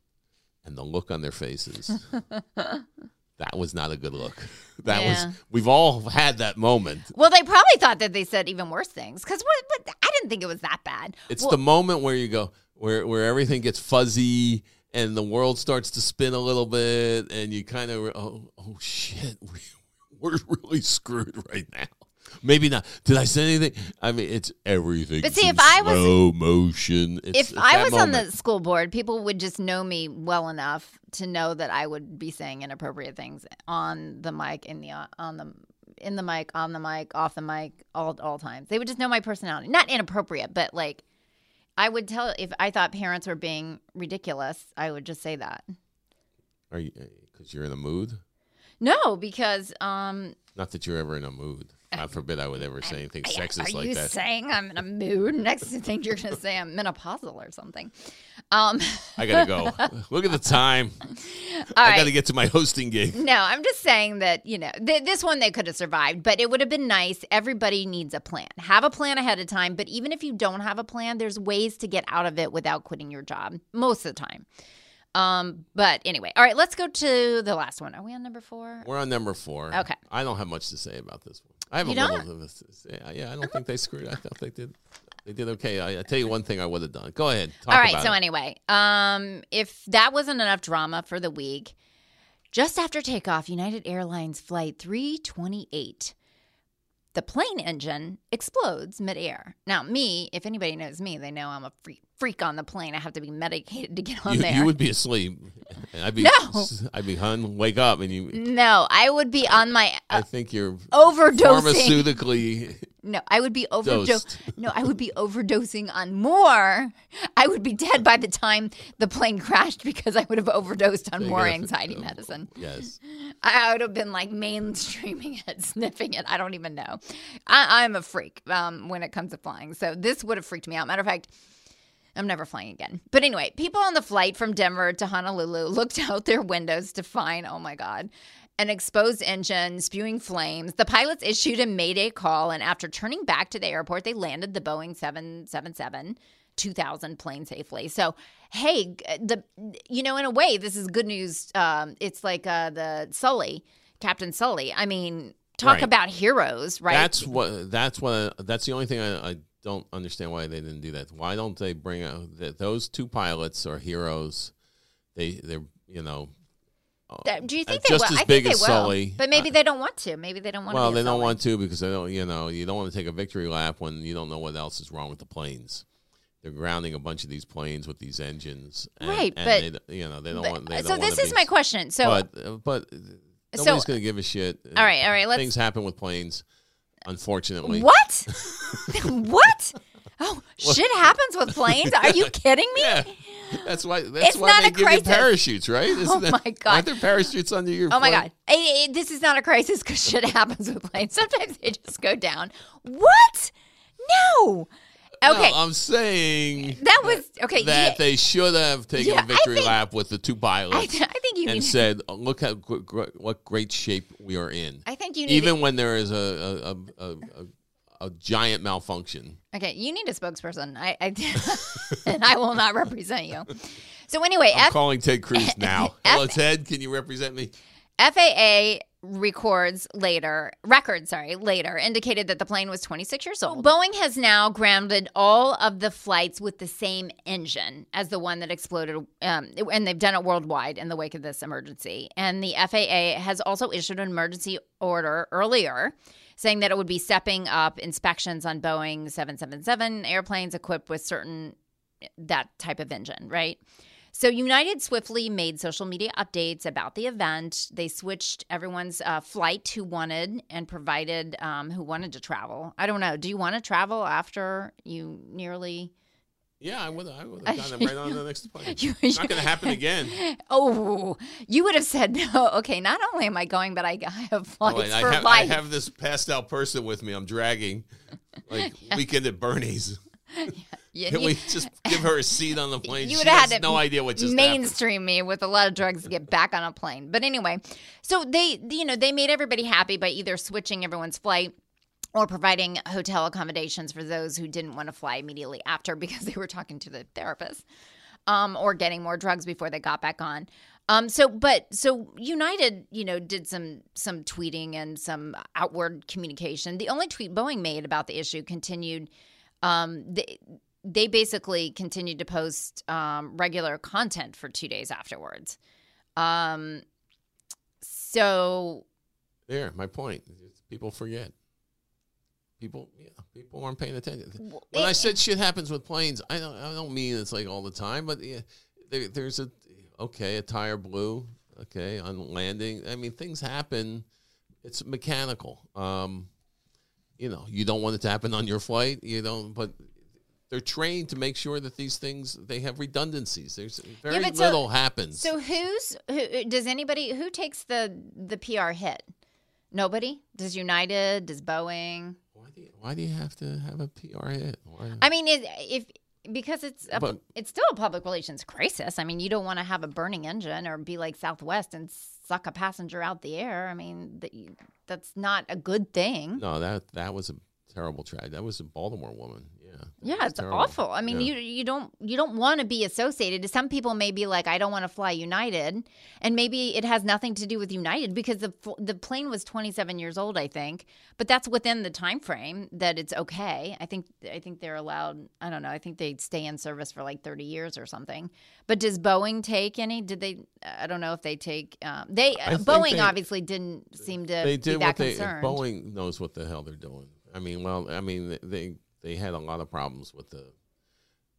[SPEAKER 1] and the look on their faces, <laughs> that was not a good look. <laughs> That
[SPEAKER 2] Yeah.
[SPEAKER 1] was. We've all had that moment.
[SPEAKER 2] Well, they probably thought that they said even worse things because what, what? I didn't think it was that bad.
[SPEAKER 1] It's
[SPEAKER 2] Well,
[SPEAKER 1] the moment where you go where where everything gets fuzzy and the world starts to spin a little bit, and you kind of oh oh shit, we, <laughs> we're really screwed right now. Maybe not. Did I say anything? I mean, it's everything.
[SPEAKER 2] But see, if I was-
[SPEAKER 1] slow motion, it's,
[SPEAKER 2] if I was on the school board, people would just know me well enough to know that I would be saying inappropriate things on the mic, in the on the in the mic, on the mic, off the mic, all all times. They would just know my personality. Not inappropriate, but like I would tell if I thought parents were being ridiculous, I would just say that.
[SPEAKER 1] are you because you're in a mood?
[SPEAKER 2] No, because um
[SPEAKER 1] Not that you're ever in a mood. God forbid I would ever say anything sexist like that.
[SPEAKER 2] are you saying I'm in a mood? Next thing you're gonna say I'm menopausal or something. Um <laughs>
[SPEAKER 1] I gotta go. <laughs> Look at the time.
[SPEAKER 2] all
[SPEAKER 1] I
[SPEAKER 2] right.
[SPEAKER 1] gotta get to my hosting gig.
[SPEAKER 2] No, I'm just saying that, you know, th- this one they could have survived, but it would have been nice. Everybody needs a plan. Have a plan ahead of time, but even if you don't have a plan, there's ways to get out of it without quitting your job most of the time. Um, but anyway, all right, let's go to the last one. Are we on number four?
[SPEAKER 1] We're on number four.
[SPEAKER 2] Okay.
[SPEAKER 1] I don't have much to say about this one. I have
[SPEAKER 2] You
[SPEAKER 1] a
[SPEAKER 2] don't?
[SPEAKER 1] little. Of a, yeah, yeah, I don't think they screwed. I thought they did. They did okay. I, I tell you one thing I would have done. Go ahead. Talk
[SPEAKER 2] All right, so
[SPEAKER 1] it.
[SPEAKER 2] anyway, um, if that wasn't enough drama for the week, just after takeoff, United Airlines flight 328, the plane engine explodes midair. Now, me, if anybody knows me, they know I'm a freak, freak on the plane. I have to be medicated to get on
[SPEAKER 1] you,
[SPEAKER 2] there.
[SPEAKER 1] you would be asleep. And I'd be. <laughs>
[SPEAKER 2] No.
[SPEAKER 1] I'd be hun. Wake up, and you.
[SPEAKER 2] no, I would be on my
[SPEAKER 1] I
[SPEAKER 2] uh,
[SPEAKER 1] think you're
[SPEAKER 2] overdosing.
[SPEAKER 1] pharmaceutically.
[SPEAKER 2] No, I would be overdosing.
[SPEAKER 1] Dosed.
[SPEAKER 2] No, I would be overdosing on more. I would be dead by the time the plane crashed because I would have overdosed on more anxiety medicine.
[SPEAKER 1] Yes.
[SPEAKER 2] I would have been like mainstreaming it, <laughs> sniffing it. I don't even know. I, I'm a freak um, when it comes to flying. So this would have freaked me out. Matter of fact, I'm never flying again. But anyway, people on the flight from Denver to Honolulu <laughs> looked out their windows to find, oh my God, an exposed engine spewing flames. The pilots issued a mayday call, and after turning back to the airport, they landed the Boeing 777 2000 plane safely. So, hey, the you know, in a way, this is good news. Um, it's like uh, the Sully, Captain Sully. I mean, talk
[SPEAKER 1] Right.
[SPEAKER 2] about heroes, right?
[SPEAKER 1] That's what. That's what. That's the only thing I, I don't understand why they didn't do that. Why don't they bring out that those two pilots are heroes? They they're you know.
[SPEAKER 2] That- Do you think
[SPEAKER 1] Uh,
[SPEAKER 2] they will?
[SPEAKER 1] as
[SPEAKER 2] I think
[SPEAKER 1] as
[SPEAKER 2] they will.
[SPEAKER 1] Sully.
[SPEAKER 2] But maybe
[SPEAKER 1] Uh,
[SPEAKER 2] they don't want to. Maybe they don't want to
[SPEAKER 1] Well,
[SPEAKER 2] to.
[SPEAKER 1] they don't want to because they don't. You know, you don't want to take a victory lap when you don't know what else is wrong with the planes. They're grounding a bunch of these planes with these engines, and,
[SPEAKER 2] Right,
[SPEAKER 1] and
[SPEAKER 2] but-
[SPEAKER 1] they, you know they don't
[SPEAKER 2] But-
[SPEAKER 1] want. They
[SPEAKER 2] so
[SPEAKER 1] don't
[SPEAKER 2] this is
[SPEAKER 1] be-
[SPEAKER 2] my question. So,
[SPEAKER 1] but uh, but
[SPEAKER 2] So-
[SPEAKER 1] going to give a shit.
[SPEAKER 2] all right, all right. Let's.
[SPEAKER 1] Things happen with planes, unfortunately.
[SPEAKER 2] What? <laughs> what? Oh, shit happens with planes. Are you <laughs> kidding me?
[SPEAKER 1] Yeah, that's why. That's
[SPEAKER 2] It's
[SPEAKER 1] why
[SPEAKER 2] not
[SPEAKER 1] they
[SPEAKER 2] a
[SPEAKER 1] give
[SPEAKER 2] crisis.
[SPEAKER 1] you parachutes, right? Isn't
[SPEAKER 2] Oh my God.
[SPEAKER 1] Aren't there parachutes under your?
[SPEAKER 2] Oh my god, Eh, eh, this is not a crisis because shit <laughs> happens with planes. Sometimes they just go down. What? No. Okay,
[SPEAKER 1] No, I'm saying
[SPEAKER 2] that was okay.
[SPEAKER 1] that
[SPEAKER 2] yeah,
[SPEAKER 1] they should have taken
[SPEAKER 2] Yeah,
[SPEAKER 1] a
[SPEAKER 2] I
[SPEAKER 1] victory
[SPEAKER 2] think-
[SPEAKER 1] lap with the two
[SPEAKER 2] I,
[SPEAKER 1] pilots
[SPEAKER 2] th- I think you
[SPEAKER 1] and
[SPEAKER 2] need.
[SPEAKER 1] said, "Oh, "Look how what great shape we are in."
[SPEAKER 2] I think you need.
[SPEAKER 1] Even when there is a a, a, a, a, a giant malfunction.
[SPEAKER 2] okay, you need a spokesperson. I, I <laughs> and I will not represent you. So anyway,
[SPEAKER 1] I'm
[SPEAKER 2] F-
[SPEAKER 1] calling Ted Cruz <laughs> now.
[SPEAKER 2] F-
[SPEAKER 1] Hello, Ted. Can you represent me?
[SPEAKER 2] FAA records later, records, sorry, later indicated that the plane was 26 years old. Boeing has now grounded all of the flights with the same engine as the one that exploded, um, and they've done it worldwide in the wake of this emergency. And the FAA has also issued an emergency order earlier saying that it would be stepping up inspections on Boeing 777 airplanes equipped with certain that type of engine, right? So United swiftly made social media updates about the event. They switched everyone's uh, flight who wanted and provided um, who wanted to travel. I don't know. Do you want to travel after you nearly?
[SPEAKER 1] Yeah, I would. I would have <laughs> gone right on the next <laughs> plane.
[SPEAKER 2] You-
[SPEAKER 1] it's not going <laughs> to happen again.
[SPEAKER 2] Oh, you would have said no. Okay, not only am I going, but I, I have
[SPEAKER 1] Oh,
[SPEAKER 2] flights
[SPEAKER 1] I,
[SPEAKER 2] for
[SPEAKER 1] have, I have this passed out person with me. I'm dragging, like weekend at Bernie's.
[SPEAKER 2] Yeah,
[SPEAKER 1] Can we just give her a seat on the <laughs> plane?
[SPEAKER 2] You
[SPEAKER 1] she
[SPEAKER 2] would have
[SPEAKER 1] has
[SPEAKER 2] had to
[SPEAKER 1] no idea what just happened.
[SPEAKER 2] mainstream me with a lot of drugs to get back on a plane. But anyway, so they, you know, they made everybody happy by either switching everyone's flight or providing hotel accommodations for those who didn't want to fly immediately after <laughs> because they were talking to the therapist, um, or getting more drugs before they got back on. Um, so, but so United, you know, did some some tweeting and some outward communication. The only tweet Boeing made about the issue continued. Um, they, they basically continued to post um, regular content for two days afterwards. Um, so
[SPEAKER 1] There, my point. People forget. People, yeah, people aren't paying attention. When I
[SPEAKER 2] it-
[SPEAKER 1] said shit happens with planes, I don't, I don't mean it's like all the time, but yeah, there, there's a okay, a tire blew, okay, on landing. I mean, things happen. It's mechanical. Um, you know, you don't want it to happen on your flight. You don't, but they're trained to make sure that these things they have redundancies. There's very
[SPEAKER 2] so-
[SPEAKER 1] little happens.
[SPEAKER 2] So who's who, does anybody who takes the the PR hit? Nobody. Does United? Does Boeing?
[SPEAKER 1] why do you, why do you have to have a PR hit? Why?
[SPEAKER 2] I mean, it, if because it's a,
[SPEAKER 1] But-
[SPEAKER 2] it's still a public relations crisis. I mean, you don't want to have a burning engine or be like Southwest and suck a passenger out the air. I mean, that that's not a good thing.
[SPEAKER 1] No, that that was a terrible tragedy. That was a Baltimore woman. Yeah.
[SPEAKER 2] it's awful. I mean,
[SPEAKER 1] Yeah.
[SPEAKER 2] you you don't you don't want to be associated. Some people may be like, I don't want to fly United, and maybe it has nothing to do with United because the the plane was 27 years old, I think. But that's within the time frame that it's okay. I think I think they're allowed. I don't know. I think they stay in service for like 30 years or something. But does Boeing take any? Did they? I don't know if they take. Um, they
[SPEAKER 1] I
[SPEAKER 2] Boeing
[SPEAKER 1] they-
[SPEAKER 2] obviously didn't seem to
[SPEAKER 1] They
[SPEAKER 2] be
[SPEAKER 1] did
[SPEAKER 2] that
[SPEAKER 1] what they. Boeing knows what the hell they're doing. I mean, well, I mean, they they had a lot of problems with the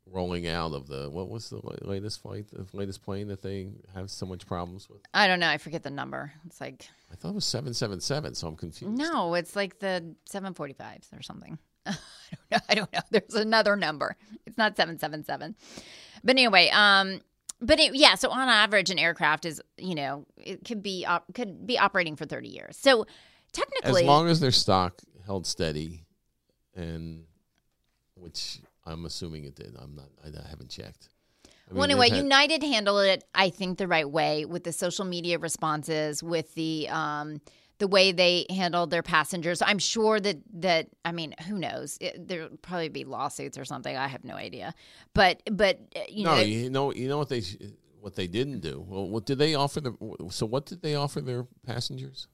[SPEAKER 1] rolling out of the what was the latest flight, the latest plane that they have so much problems with.
[SPEAKER 2] I don't know. I forget the number. It's like
[SPEAKER 1] I thought it was seven seven seven, so I'm confused.
[SPEAKER 2] No, it's like the 745s or something. <laughs> I don't know. I don't know. There's another number. It's not 777. But anyway, um but it, yeah, so on average an aircraft is, you know, it could be op- could be operating for 30 years. So technically As
[SPEAKER 1] long as their stock held steady, and which I'm assuming it did. I'm not. I, I haven't checked. I mean,
[SPEAKER 2] well, anyway,
[SPEAKER 1] had-
[SPEAKER 2] United handled it, I think, the right way with the social media responses, with the um, the way they handled their passengers. I'm sure that that I mean, who knows? It, there'll probably be lawsuits or something. I have no idea. But but uh, you
[SPEAKER 1] no,
[SPEAKER 2] know,
[SPEAKER 1] you know, you know what they what they didn't do. Well, what did they offer the? So what did they offer their passengers?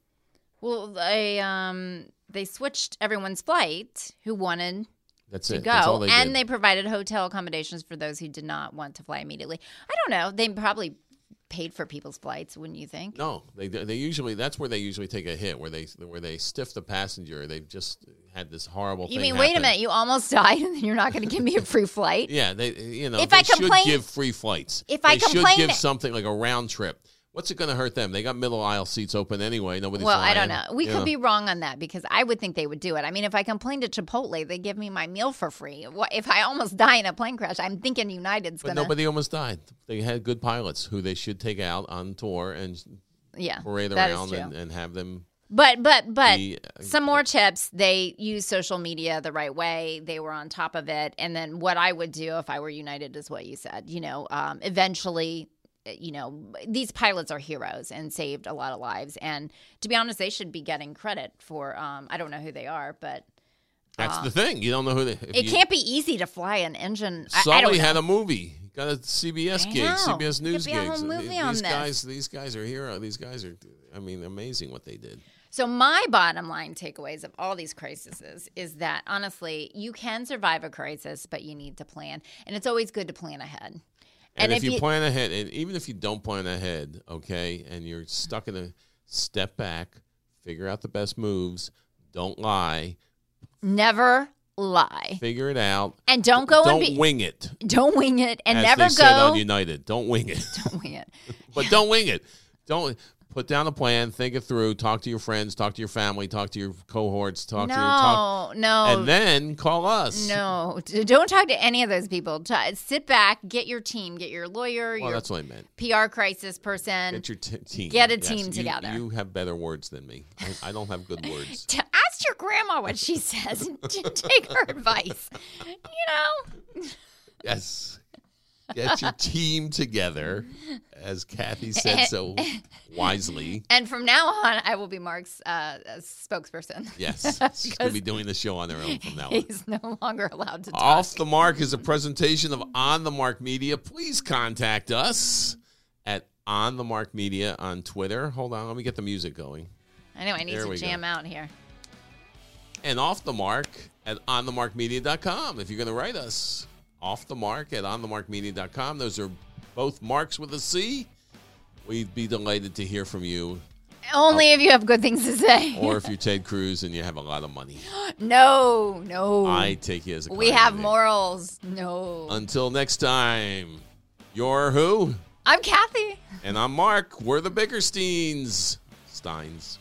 [SPEAKER 2] well, they um they switched everyone's flight who wanted
[SPEAKER 1] That's
[SPEAKER 2] to
[SPEAKER 1] it. That's
[SPEAKER 2] go,
[SPEAKER 1] they
[SPEAKER 2] and
[SPEAKER 1] did.
[SPEAKER 2] they provided hotel accommodations for those who did not want to fly immediately. I don't know. They probably paid for people's flights, wouldn't you think?
[SPEAKER 1] No, they they usually that's where they usually take a hit where they where they stiff the passenger. They've just had this horrible.
[SPEAKER 2] You mean, wait a minute, you almost <laughs> died, and then you're not going to give me a free flight?
[SPEAKER 1] Yeah, they you know
[SPEAKER 2] If I complain-
[SPEAKER 1] should give free flights.
[SPEAKER 2] If
[SPEAKER 1] they
[SPEAKER 2] I complain-
[SPEAKER 1] should give something like a round trip. What's it going to hurt them? They got middle aisle seats open anyway. Nobody's
[SPEAKER 2] Well, I don't know. We
[SPEAKER 1] you
[SPEAKER 2] could be wrong on that because I would think they would do it. I mean, if I complain to Chipotle, they give me my meal for free. If I almost die in a plane crash, I'm thinking United's going to.
[SPEAKER 1] nobody almost died. They had good pilots who they should take out on tour and
[SPEAKER 2] Yeah,
[SPEAKER 1] parade around and, and have them.
[SPEAKER 2] But but but
[SPEAKER 1] be, uh,
[SPEAKER 2] some more tips. They use social media the right way. They were on top of it. And then what I would do if I were United is what you said. You know, um, eventually, you know, these pilots are heroes and saved a lot of lives. And to be honest, they should be getting credit for. Um, I don't know who they are, but
[SPEAKER 1] That's the thing. You don't know who they.
[SPEAKER 2] it
[SPEAKER 1] you-
[SPEAKER 2] can't be easy to fly an engine. I, I don't know.
[SPEAKER 1] had a movie. Got a CBS
[SPEAKER 2] I
[SPEAKER 1] gig,
[SPEAKER 2] know.
[SPEAKER 1] CBS News
[SPEAKER 2] be a
[SPEAKER 1] gigs.
[SPEAKER 2] whole movie
[SPEAKER 1] these guys, these guys are hero. These guys are, I mean, amazing what they did.
[SPEAKER 2] So my bottom line takeaways of all these crises is that honestly, you can survive a crisis, but you need to plan, and it's always good to plan ahead.
[SPEAKER 1] And, if, you, plan ahead, and even if you don't plan ahead, okay, and you're stuck in a step back, figure out the best moves, Don't lie.
[SPEAKER 2] Never lie.
[SPEAKER 1] Figure it out.
[SPEAKER 2] And don't go
[SPEAKER 1] don't
[SPEAKER 2] and be
[SPEAKER 1] wing it.
[SPEAKER 2] don't wing it and never
[SPEAKER 1] said on
[SPEAKER 2] go
[SPEAKER 1] United. Don't wing it. <laughs>
[SPEAKER 2] don't wing it.
[SPEAKER 1] but don't wing it. Don't put down a plan, think it through, talk to your friends, talk to your family, talk to your cohorts, talk to your talk
[SPEAKER 2] No, no.
[SPEAKER 1] and then call us.
[SPEAKER 2] no, don't talk to any of those people. T- sit back, get your team, get your lawyer,
[SPEAKER 1] Well,
[SPEAKER 2] your
[SPEAKER 1] that's what I meant.
[SPEAKER 2] PR crisis person.
[SPEAKER 1] Get your t- team.
[SPEAKER 2] Get a
[SPEAKER 1] Yes,
[SPEAKER 2] team together.
[SPEAKER 1] You have better words than me. I, I don't have good words. <laughs>
[SPEAKER 2] to ask your grandma what she says and <laughs> t- take her advice. You know,
[SPEAKER 1] Yes. Get your team together, as Kathy said so wisely.
[SPEAKER 2] and from now on, I will be Marc's uh, spokesperson.
[SPEAKER 1] Yes. <laughs> She's going to be doing the show on their own from now on.
[SPEAKER 2] He's no longer allowed to talk.
[SPEAKER 1] Off the Marc is a presentation of On the Marc Media. Please contact us at On the Marc Media on Twitter. Hold on, let me get the music going.
[SPEAKER 2] I know I need
[SPEAKER 1] There
[SPEAKER 2] to jam
[SPEAKER 1] go.
[SPEAKER 2] out here.
[SPEAKER 1] And Off the Marc at onthemarcmedia.com if you're going to write us. Off the Marc at onthemarcmedia.com. Those are both marks with a C. We'd be delighted to hear from you.
[SPEAKER 2] Only if you have good things to say. <laughs>
[SPEAKER 1] Or if you're Ted Cruz and you have a lot of money, <gasps>
[SPEAKER 2] no, no.
[SPEAKER 1] I take you as a
[SPEAKER 2] we have morals. No.
[SPEAKER 1] Until next time, you're who?
[SPEAKER 2] I'm Kathy.
[SPEAKER 1] And I'm Marc. We're the Bickersteins. Steins.